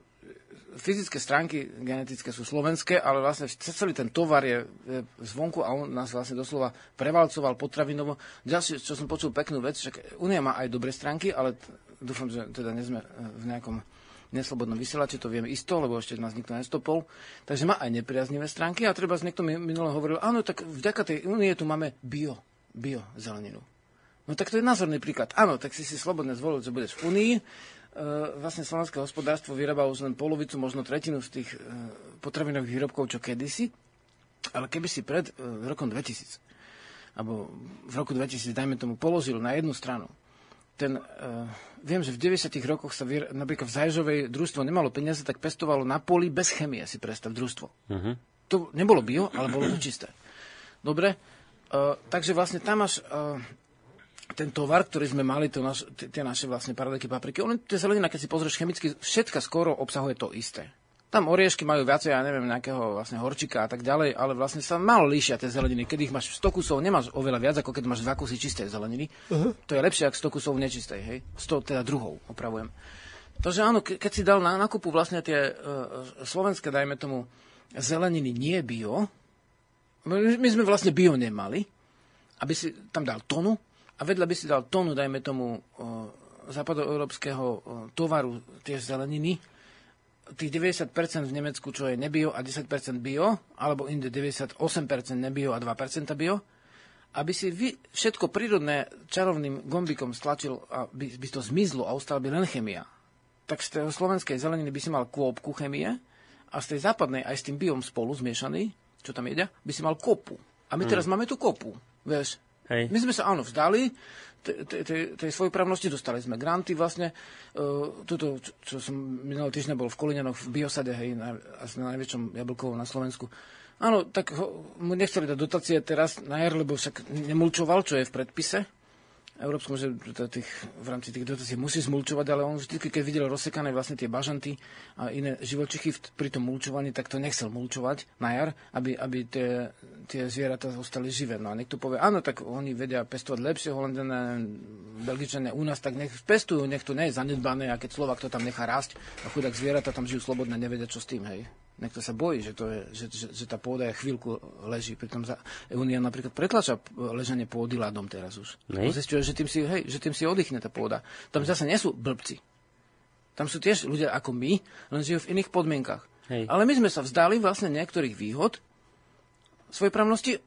fyzické stránky genetické sú slovenské, ale vlastne celý ten tovar je, je zvonku a on nás vlastne doslova prevalcoval potravinovo. Ďalšie, čo som počul peknú vec, že Unia má aj dobré stránky, ale dúfam, že teda nie sme v nejakom neslobodnom vysielači, to vieme isto, lebo ešte nás nikto nestopol. Takže má aj nepriaznivé stránky a treba z niekto minule hovoril, áno, tak vďaka tej únie tu máme bio, bio zeleninu. No tak to je názorný príklad. Áno, tak si si slobodne zvolil, že budeš v Unii. E, vlastne slovenské hospodárstvo vyrába už len polovicu, možno tretinu z tých e, potravinových výrobkov, čo kedysi. Ale keby si pred e, rokom 2000, alebo v roku 2000, dajme tomu, položil na jednu stranu ten, uh, viem, že v 90. rokoch sa vyr, napríklad v Zajžovej družstvo nemalo peniaze, tak pestovalo na poli bez chemie, si predstav, družstvo. Uh-huh. To nebolo bio, ale bolo to čisté. Dobre, uh, takže vlastne tam máš uh, ten tovar, ktorý sme mali, to naš, tie naše vlastne paradajky, papriky, on, tie zelenina, keď si pozrieš chemicky, všetka skoro obsahuje to isté. Tam oriešky majú viacej, ja neviem, nejakého vlastne horčika a tak ďalej, ale vlastne sa málo líšia tie zeleniny. Keď ich máš 100 kusov, nemáš oveľa viac, ako keď máš dva kusy čistej zeleniny. Uh-huh. To je lepšie, ako 100 kusov nečistej, hej? 100 teda druhou, opravujem. Takže áno, ke- keď si dal na nákupu vlastne tie uh, slovenské, dajme tomu, zeleniny nie bio, my, my sme vlastne bio nemali, aby si tam dal tonu a vedľa by si dal tonu, dajme tomu, uh, západoeurópskeho uh, tovaru, tie zeleniny, tých 90% v Nemecku, čo je nebio a 10% bio, alebo inde 98% nebio a 2% bio, aby si vy všetko prírodné čarovným gombikom stlačil a by, to zmizlo a ostala by len chemia, tak z tej slovenskej zeleniny by si mal kôpku chemie a z tej západnej aj s tým biom spolu zmiešaný, čo tam jedia, by si mal kopu. A my mm. teraz máme tú kopu, vieš. Hej. My sme sa áno vzdali, tej svojprávnosti, dostali sme granty vlastne. Uh, čo, som minulý týždeň bol v Kolinianoch v Biosade, hej, na, asi na najväčšom jablkovom na Slovensku. Áno, tak ho, mu nechceli dať dotácie teraz na jar, lebo však nemulčoval, čo je v predpise Európskom, že tých, v rámci tých dotácií musí zmulčovať, ale on vždy, keď videl rozsekané vlastne tie bažanty a iné živočichy pri tom mulčovaní, tak to nechcel mulčovať na jar, aby, aby tie, tie zvieratá zostali živé. No a niekto povie, áno, tak oni vedia pestovať lepšie, Holandané, Belgičané u nás, tak nech pestujú, nech to nie je zanedbané a keď Slovak to tam nechá rásť a chudák zvieratá tam žijú slobodne, nevedia, čo s tým, hej. Niekto sa bojí, že, to je, že, že, že tá pôda je chvíľku leží. Pritom za, Unia napríklad pretlača ležanie pôdy ľadom teraz už. Zistuje, že tým, si, hej, že tým si oddychne tá pôda. Tam zase nie sú blbci. Tam sú tiež ľudia ako my, len žijú v iných podmienkach. Hej. Ale my sme sa vzdali vlastne niektorých výhod svojprávnosti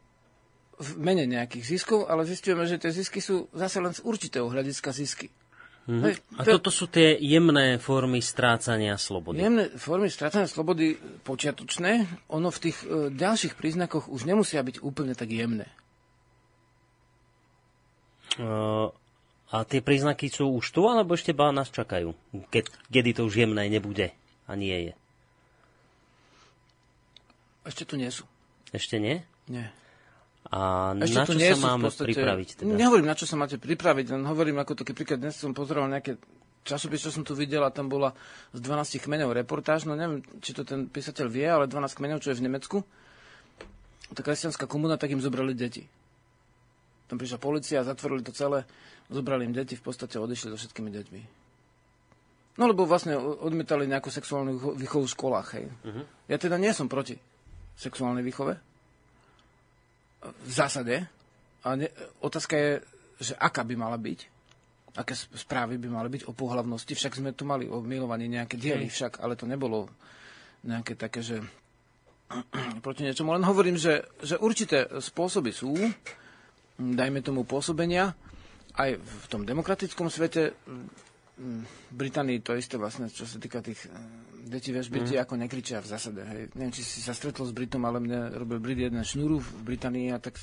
v mene nejakých ziskov, ale zistujeme, že tie zisky sú zase len z určitého hľadiska zisky. Mm-hmm. A to... toto sú tie jemné formy strácania slobody. Jemné formy strácania slobody počiatočné, ono v tých e, ďalších príznakoch už nemusia byť úplne tak jemné. Uh, a tie príznaky sú už tu, alebo ešte ba nás čakajú? Ke, kedy to už jemné nebude a nie je? Ešte tu nie sú. Ešte nie? Nie. A Ešte na čo sa máme podstate, pripraviť? Teda? Nehovorím, na čo sa máte pripraviť, len hovorím ako taký príklad. Dnes som pozeral nejaké časopis, čo som tu videl a tam bola z 12 kmeňov reportáž. No neviem, či to ten písateľ vie, ale 12 kmeňov, čo je v Nemecku. Tá kresťanská komuna, tak im zobrali deti. Tam prišla policia, zatvorili to celé, zobrali im deti, v podstate odišli so všetkými deťmi. No lebo vlastne odmietali nejakú sexuálnu výchovu v školách, hej. Uh-huh. Ja teda nie som proti sexuálnej výchove, v zásade. A ne, otázka je, že aká by mala byť. aké správy by mali byť o pohľavnosti, však sme tu mali o milovaní nejaké diely, však, ale to nebolo nejaké také, že proti niečomu. Len hovorím, že, že určité spôsoby sú, dajme tomu pôsobenia, aj v tom demokratickom svete, v Británii to isté vlastne, čo sa týka tých detí, vieš, Briti mm. ako nekričia v zásade. Hej. Neviem, či si sa stretol s Britom, ale mne robil Brit jeden šnúru v Británii a tak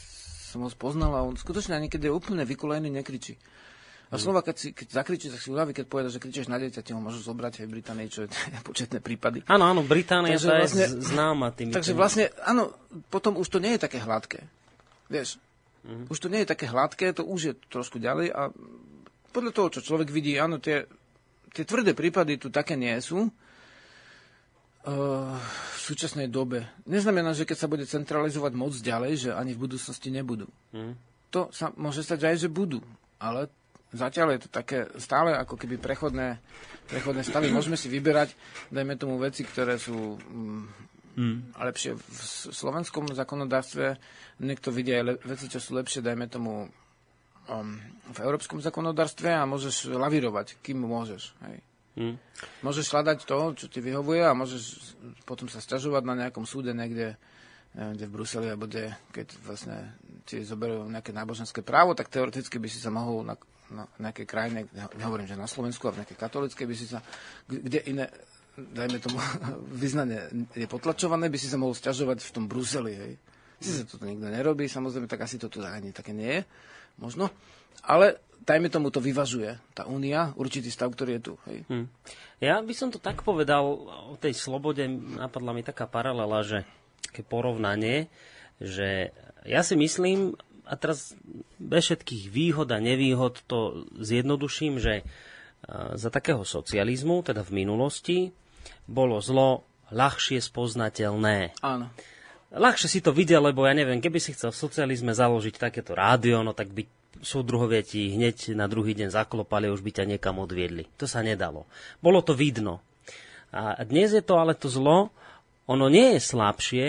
som ho spoznal a on skutočne niekedy je úplne vykolený, nekričí. A slova, keď, si, keď zakričí, tak si uľaví, keď povie, že kričíš na dieťa, ho môžu zobrať aj v Británii, čo je početné prípady. Áno, áno, Británia takže vlastne, je známa tým. Takže vlastne, áno, potom už to nie je také hladké. Vieš, mm-hmm. už to nie je také hladké, to už je trošku ďalej a podľa toho, čo človek vidí, áno, tie, tie tvrdé prípady tu také nie sú v súčasnej dobe. Neznamená, že keď sa bude centralizovať moc ďalej, že ani v budúcnosti nebudú. Mm. To sa môže stať aj, že budú, ale zatiaľ je to také stále ako keby prechodné, prechodné stavy. Môžeme si vyberať, dajme tomu veci, ktoré sú mm, mm. lepšie v slovenskom zákonodárstve. Niekto vidí aj le- veci, čo sú lepšie, dajme tomu um, v európskom zákonodárstve a môžeš lavírovať, kým môžeš. Hej. Mm. Môžeš hľadať to, čo ti vyhovuje a môžeš potom sa stiažovať na nejakom súde niekde kde v Bruseli, alebo kde, keď vlastne ti zoberú nejaké náboženské právo, tak teoreticky by si sa mohol na, na nejakej krajine, nehovorím, že na Slovensku, ale v nejakej katolíckej by si sa, kde iné, dajme tomu, vyznanie je potlačované, by si sa mohol stiažovať v tom Bruseli, hej. Sice toto nikto nerobí, samozrejme, tak asi to tu ani také nie je, možno. Ale dajme tomu to vyvažuje, tá únia, určitý stav, ktorý je tu. Hej. Hmm. Ja by som to tak povedal, o tej slobode napadla mi taká paralela, že také porovnanie, že ja si myslím, a teraz bez všetkých výhod a nevýhod to zjednoduším, že za takého socializmu, teda v minulosti, bolo zlo ľahšie spoznateľné. Áno. Ľahšie si to videl, lebo ja neviem, keby si chcel v socializme založiť takéto rádio, no tak by súdruhovia ti hneď na druhý deň zaklopali už by ťa niekam odviedli. To sa nedalo. Bolo to vidno. A dnes je to ale to zlo, ono nie je slabšie,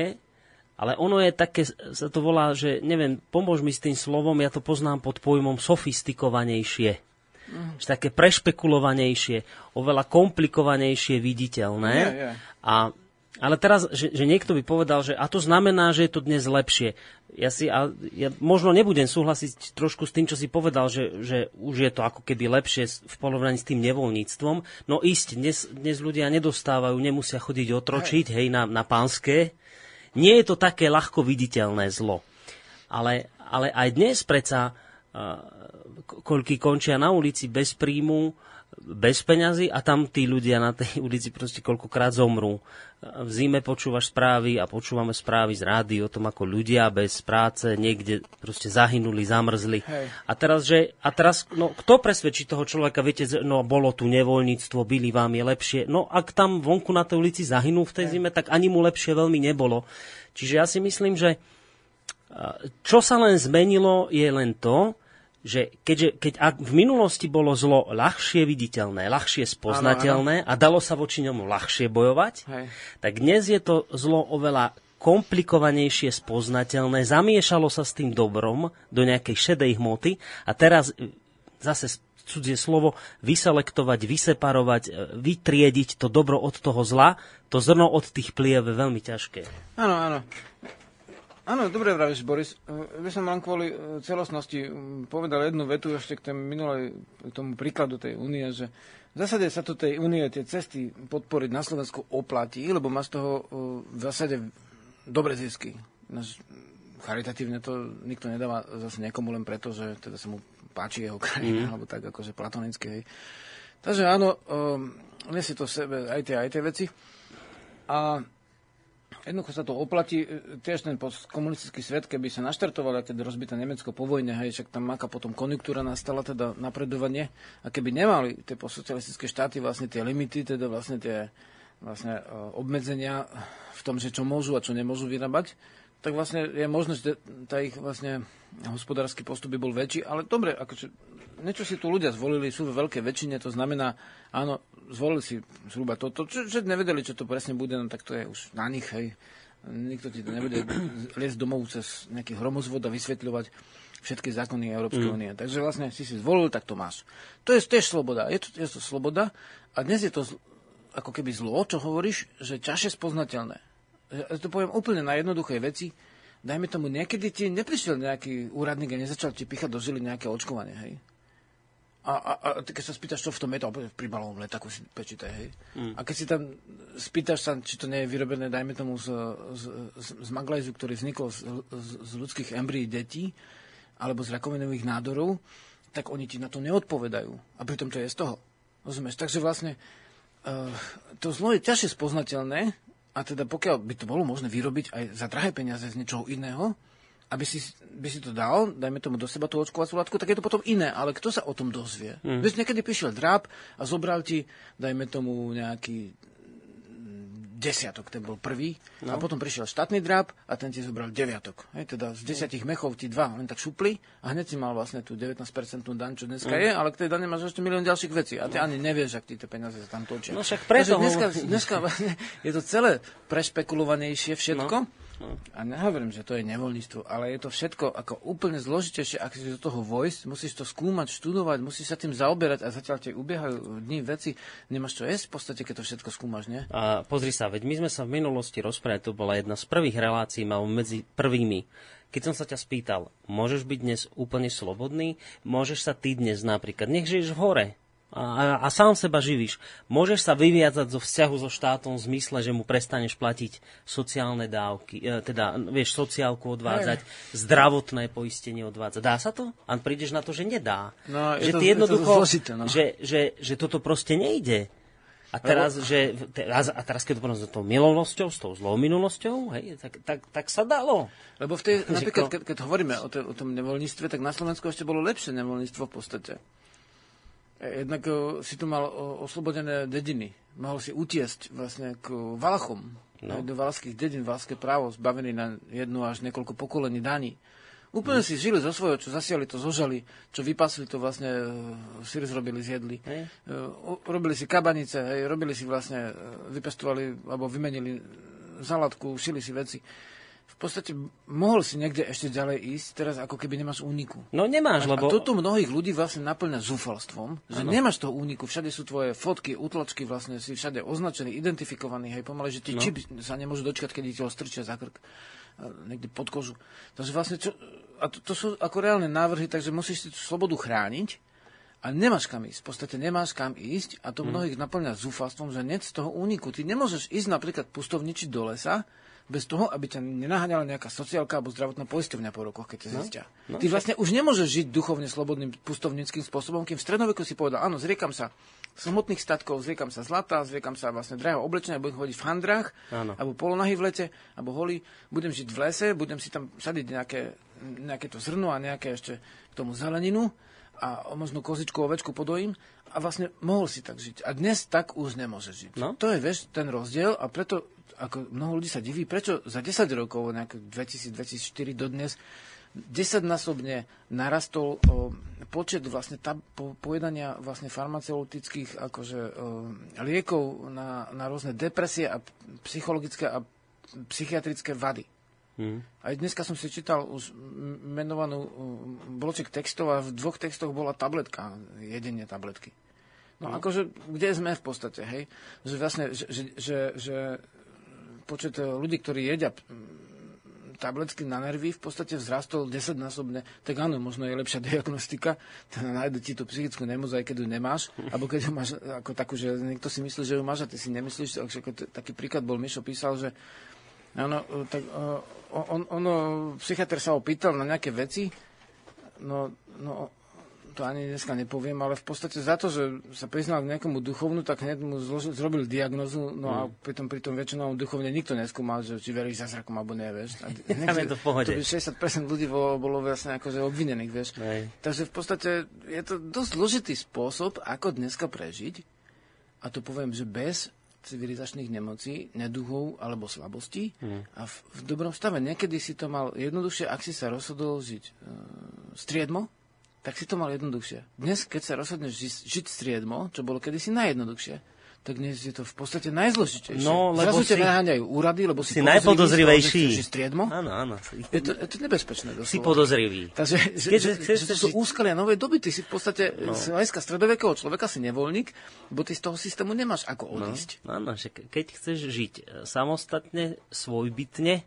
ale ono je také, sa to volá, že neviem, pomôž mi s tým slovom, ja to poznám pod pojmom sofistikovanejšie. Mm. Že také prešpekulovanejšie, oveľa komplikovanejšie viditeľné. Yeah, yeah. A, ale teraz, že, že niekto by povedal, že a to znamená, že je to dnes lepšie. Ja si, a, ja možno nebudem súhlasiť trošku s tým, čo si povedal, že, že už je to ako keby lepšie v porovnaní s tým nevoľníctvom. No ísť, dnes, dnes ľudia nedostávajú, nemusia chodiť otročiť, hej, na, na pánske, nie je to také ľahko viditeľné zlo. Ale, ale aj dnes predsa, uh, koľky končia na ulici bez príjmu, bez peňazí a tam tí ľudia na tej ulici proste koľkokrát zomrú. V zime počúvaš správy a počúvame správy z rády o tom, ako ľudia bez práce niekde proste zahynuli, zamrzli. Hej. A teraz, že, a teraz no, kto presvedčí toho človeka, viete, no bolo tu nevoľníctvo, byli vám je lepšie. No ak tam vonku na tej ulici zahynú v tej Hej. zime, tak ani mu lepšie veľmi nebolo. Čiže ja si myslím, že čo sa len zmenilo, je len to, že keďže, keď ak v minulosti bolo zlo ľahšie viditeľné, ľahšie spoznateľné ano, ano. a dalo sa voči ňomu ľahšie bojovať, Hej. tak dnes je to zlo oveľa komplikovanejšie spoznateľné, zamiešalo sa s tým dobrom do nejakej šedej hmoty a teraz e, zase cudzie slovo, vyselektovať, vyseparovať, e, vytriediť to dobro od toho zla, to zrno od tých pliev je veľmi ťažké. Áno, áno. Áno, dobre vravíš, Boris. Ja som len kvôli e, celostnosti povedal jednu vetu ešte k tomu minulej, tomu príkladu tej únie, že v zásade sa to tej únie tie cesty podporiť na Slovensku oplatí, lebo má z toho e, v zásade dobre zisky. Charitatívne to nikto nedáva zase niekomu len preto, že teda sa mu páči jeho krajina, mm. alebo tak akože platonické. Hej. Takže áno, um, nesie to v sebe aj tie, aj tie veci. A Jednoducho sa to oplatí. E, tiež ten komunistický svet, keby sa naštartoval, keď rozbité Nemecko po vojne, hej, však tam aká potom konjunktúra nastala, teda napredovanie. A keby nemali tie posocialistické štáty vlastne tie limity, teda vlastne tie vlastne e, obmedzenia v tom, že čo môžu a čo nemôžu vyrábať, tak vlastne je možnosť, že tá ich vlastne hospodársky postup by bol väčší, ale dobre, akože niečo si tu ľudia zvolili, sú ve veľkej väčšine, to znamená, áno, zvolili si zhruba toto, čo, že nevedeli, čo to presne bude, no tak to je už na nich, hej. Nikto ti to nebude liesť domov cez nejaký hromozvod a vysvetľovať. všetky zákony Európskej mm. únie. Takže vlastne si si zvolil, tak to máš. To je tiež sloboda. Je to, je to sloboda a dnes je to ako keby zlo, čo hovoríš, že ťažšie spoznateľné. Ja to poviem úplne na jednoduchej veci. Dajme tomu, niekedy ti neprišiel nejaký úradník a nezačal ti píchať do žily nejaké očkovanie, hej? A, a, a keď sa spýtaš, čo v tom je, to pri balovom letaku si pečíte, hej. Mm. A keď si tam spýtaš sa, či to nie je vyrobené, dajme tomu, z, z, z, z maglajzu, ktorý vznikol z, z, z ľudských embryí detí, alebo z rakovinových nádorov, tak oni ti na to neodpovedajú. A pritom to je z toho. Rozumieš? Takže vlastne uh, to zlo je ťažšie spoznateľné, a teda pokiaľ by to bolo možné vyrobiť aj za drahé peniaze z niečoho iného, aby si, by si to dal, dajme tomu do seba tú očkovacú látku, tak je to potom iné. Ale kto sa o tom dozvie? Mm. Veď niekedy prišiel dráp a zobral ti, dajme tomu nejaký desiatok, ten bol prvý. No. A potom prišiel štátny dráp a ten ti zobral deviatok. Hej, teda z desiatich mechov ti dva len tak šupli a hneď si mal vlastne tú 19% daň, čo dneska mm. je, ale k tej dane máš ešte milión ďalších vecí. A ty no. ani nevieš, ak ti tie peniaze sa tam točia. No však preto dneska, dneska vlastne je to celé prešpekulovanejšie všetko. No a nehovorím, že to je nevoľníctvo, ale je to všetko ako úplne zložitejšie, ak si do toho vojsť, musíš to skúmať, študovať, musíš sa tým zaoberať a zatiaľ ti ubiehajú dní veci, nemáš čo jesť v podstate, keď to všetko skúmaš, nie? A pozri sa, veď my sme sa v minulosti rozprávali, to bola jedna z prvých relácií, mal medzi prvými. Keď som sa ťa spýtal, môžeš byť dnes úplne slobodný? Môžeš sa ty dnes napríklad, nech žiješ v hore, a, a sám seba živíš. Môžeš sa vyviazať zo vzťahu so štátom v zmysle, že mu prestaneš platiť sociálne dávky, e, teda, vieš, sociálku odvádzať, Aj. zdravotné poistenie odvádzať. Dá sa to? A prídeš na to, že nedá. No, že to, ty jednoducho, je to zložité, no. že, že, že toto proste nejde. A teraz, Lebo... že, teraz, a teraz keď to porovnáme s tou minulostiou, s tou zlou minulosťou, hej, tak, tak, tak sa dalo. Lebo v tej, napríklad, keď, keď hovoríme o, te, o tom nevoľníctve, tak na Slovensku ešte bolo lepšie nevoľníctvo v podstate. Jednak eh, si tu mal eh, oslobodené dediny. Mohol si utiesť vlastne k Valachom. No. Do valských dedín, valské právo, zbavený na jednu až niekoľko pokolení daní. Úplne no. si žili zo svojho, čo zasiali, to zožali, čo vypasli, to vlastne si zrobili, zjedli. Uh, robili si kabanice, hej, robili si vlastne, vypestovali, alebo vymenili zaladku, šili si veci v podstate mohol si niekde ešte ďalej ísť, teraz ako keby nemáš úniku. No nemáš, a, lebo... A toto mnohých ľudí vlastne naplňa zúfalstvom, že ano. nemáš toho úniku, všade sú tvoje fotky, utlačky, vlastne si všade označený, identifikovaný, hej, pomaly, že ti no. čip sa nemôžu dočkať, keď ti ho strčia za krk niekde pod kožu. Takže vlastne, čo, a to, to sú ako reálne návrhy, takže musíš si tú slobodu chrániť, a nemáš kam ísť. V podstate nemáš kam ísť a to hmm. mnohých naplňa zúfalstvom, že nie z toho úniku. Ty nemôžeš ísť napríklad pustovničiť do lesa, bez toho, aby ťa nenaháňala nejaká sociálka alebo zdravotná poisťovňa po rokoch, keď ťa no, zistia. No, Ty vlastne už nemôžeš žiť duchovne slobodným pustovnickým spôsobom, kým v stredoveku si povedal, áno, zriekam sa smutných statkov, zriekam sa zlata, zriekam sa vlastne drahého oblečenia, budem chodiť v handrách, áno. alebo polonahy v lete, alebo holí, budem žiť v lese, budem si tam sadiť nejaké, nejaké to zrno a nejaké ešte k tomu zeleninu a možno kozičku, ovečku podojím a vlastne mohol si tak žiť. A dnes tak už nemôže žiť. No? To je, vieš, ten rozdiel a preto ako mnoho ľudí sa diví, prečo za 10 rokov, nejak 2000-2004 dodnes, desaťnásobne narastol o, počet vlastne tab, po, pojedania vlastne farmaceutických akože, o, liekov na, na rôzne depresie a psychologické a psychiatrické vady. Hmm. Aj dneska som si čítal už menovanú bloček textov a v dvoch textoch bola tabletka, jedenie tabletky. No hmm. akože, kde sme v podstate, hej? Že vlastne, že, že, že, že počet eh, ľudí, ktorí jedia tabletky na nervy v podstate vzrastol desaťnásobne, tak áno, možno je lepšia diagnostika, teda nájde ti tú psychickú nemoc, aj keď ju nemáš, alebo keď ju máš ako takú, že niekto si myslí, že ju máš a ty si nemyslíš, ako taký príklad bol, Mišo písal, že áno, eh, tak eh, on, ono, psychiatr sa ho pýtal na nejaké veci, no, no to ani dneska nepoviem, ale v podstate za to, že sa priznal k nejakomu duchovnu, tak hneď mu zložil, zrobil diagnozu, no mm. a pritom, pritom väčšinou duchovne nikto neskúmal, že či veríš zázrakom alebo nevieš. to v pohode. To by 60% ľudí bolo, bolo vlastne akože obvinených, vieš. Nej. Takže v podstate je to dosť zložitý spôsob, ako dneska prežiť. A to poviem, že bez civilizačných nemocí, neduhov alebo slabostí mm. a v, v dobrom stave. Niekedy si to mal jednoduchšie, ak si sa rozhodol žiť e, striedmo, tak si to mal jednoduchšie. Dnes, keď sa rozhodneš ži- žiť striedmo, čo bolo kedysi najjednoduchšie, tak dnes je to v podstate najzložitejšie. No, lebo Zrazu si- ťa naháňajú úrady, lebo si, Si najpodozrivejší. Si striedmo. Áno, áno. Si, Je to, je to nebezpečné. si doslova. podozrivý. Takže že, Keď že, že to sú žiť- úskalia novej doby. Ty si v podstate no. z hľadiska stredovekého človeka si nevoľník, lebo ty z toho systému nemáš ako odísť. No, áno, že ke- keď chceš žiť e, samostatne, svojbytne,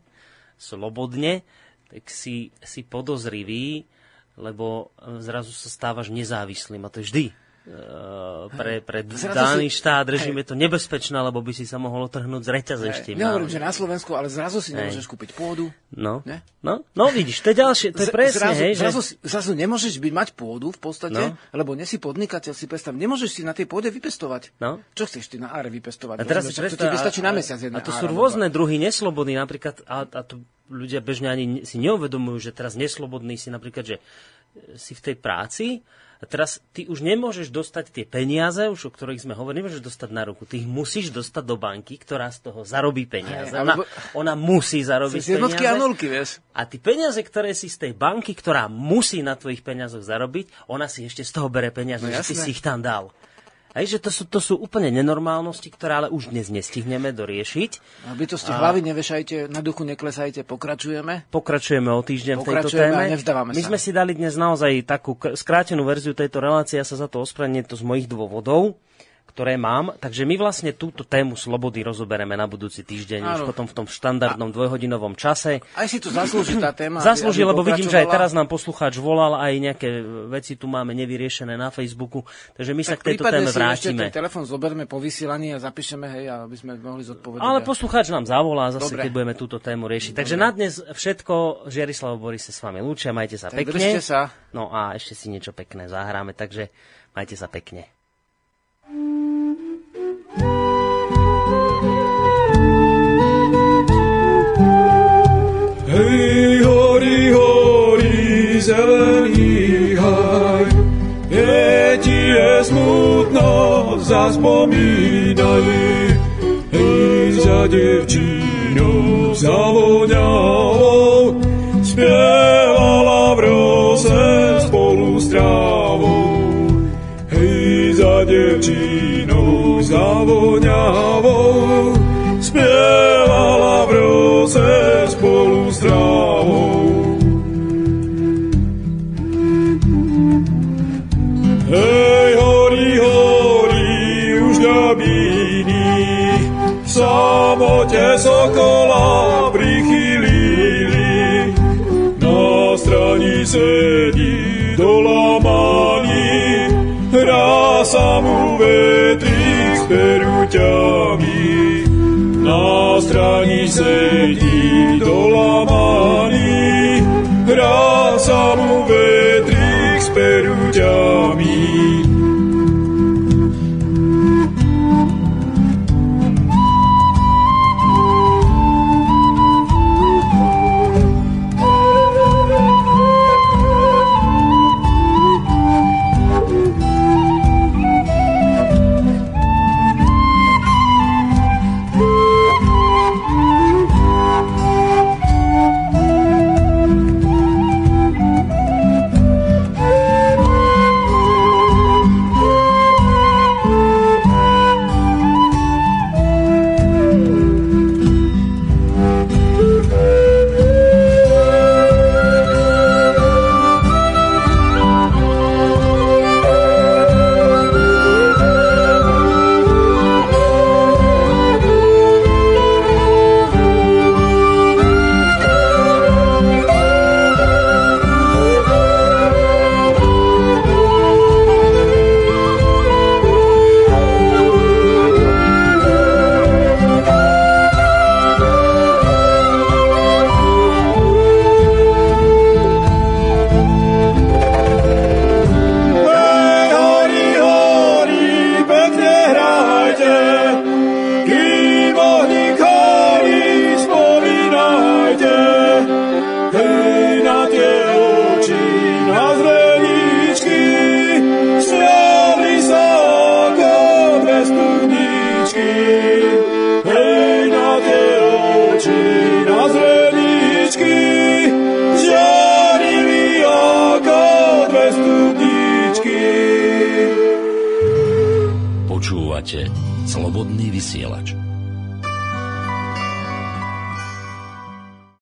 slobodne, tak si, si podozrivý, lebo e, zrazu sa stávaš nezávislým a to je vždy. E, pre, pre daný si- štát režim je to nebezpečné, lebo by si sa mohol otrhnúť z reťazeštím. Nehovorím, že na Slovensku, ale zrazu si nemôžeš kúpiť pôdu. No, Ne? no, no vidíš, to je ďalšie, to je Z- presne, zrazu, hej, zrazu, že... zrazu nemôžeš byť mať pôdu v podstate, No. lebo nie si podnikateľ, si predstav, nemôžeš si na tej pôde vypestovať. No. Čo chceš ty na áre vypestovať? A teraz si predstav, to ti vystačí a- na mesiac jedna A to ára, sú alebo rôzne druhy neslobody, napríklad, a, a to ľudia bežne ani si neuvedomujú, že teraz neslobodný si napríklad, že si v tej práci a teraz ty už nemôžeš dostať tie peniaze, už o ktorých sme hovorili, nemôžeš dostať na ruku. Ty ich musíš dostať do banky, ktorá z toho zarobí peniaze. Ona, ona musí zarobiť Cez jednotky a peniaze. nulky, vieš. A ty peniaze, ktoré si z tej banky, ktorá musí na tvojich peniazoch zarobiť, ona si ešte z toho bere peniaze, No že ty si ich tam dal. Hej, že to sú, to sú úplne nenormálnosti, ktoré ale už dnes nestihneme doriešiť. A bytosti hlavy nevešajte, na duchu neklesajte, pokračujeme. Pokračujeme o týždeň v tejto Pokračujeme téme. a nevzdávame My sa. sme si dali dnes naozaj takú skrátenú verziu tejto relácie, ja sa za to ospravedlňujem, to z mojich dôvodov ktoré mám. Takže my vlastne túto tému slobody rozoberieme na budúci týždeň, už Áno. potom v tom štandardnom dvojhodinovom čase. Aj si to zaslúži tá téma. Zaslúži, aby lebo vidím, že aj teraz nám poslucháč volal, aj nejaké veci tu máme nevyriešené na Facebooku, takže my sa Tak k tejto téme si ešte vrátime. ten telefon zoberme po vysielaní a zapíšeme, hej, aby sme mohli zodpovedať. Ale A- poslucháč nám zavolá zase, Dobre. keď budeme túto tému riešiť. Takže na dnes všetko. Žiarislav Boris sa s vami lúčia, majte sa Tak pekne. sa. No a ešte si niečo pekné zahráme, takže majte sa pekne. Hej, horí, smutno, zaspomínaj. Hej, za devčínou zavoňavou, peruťami. Na strani sedí dolamaný,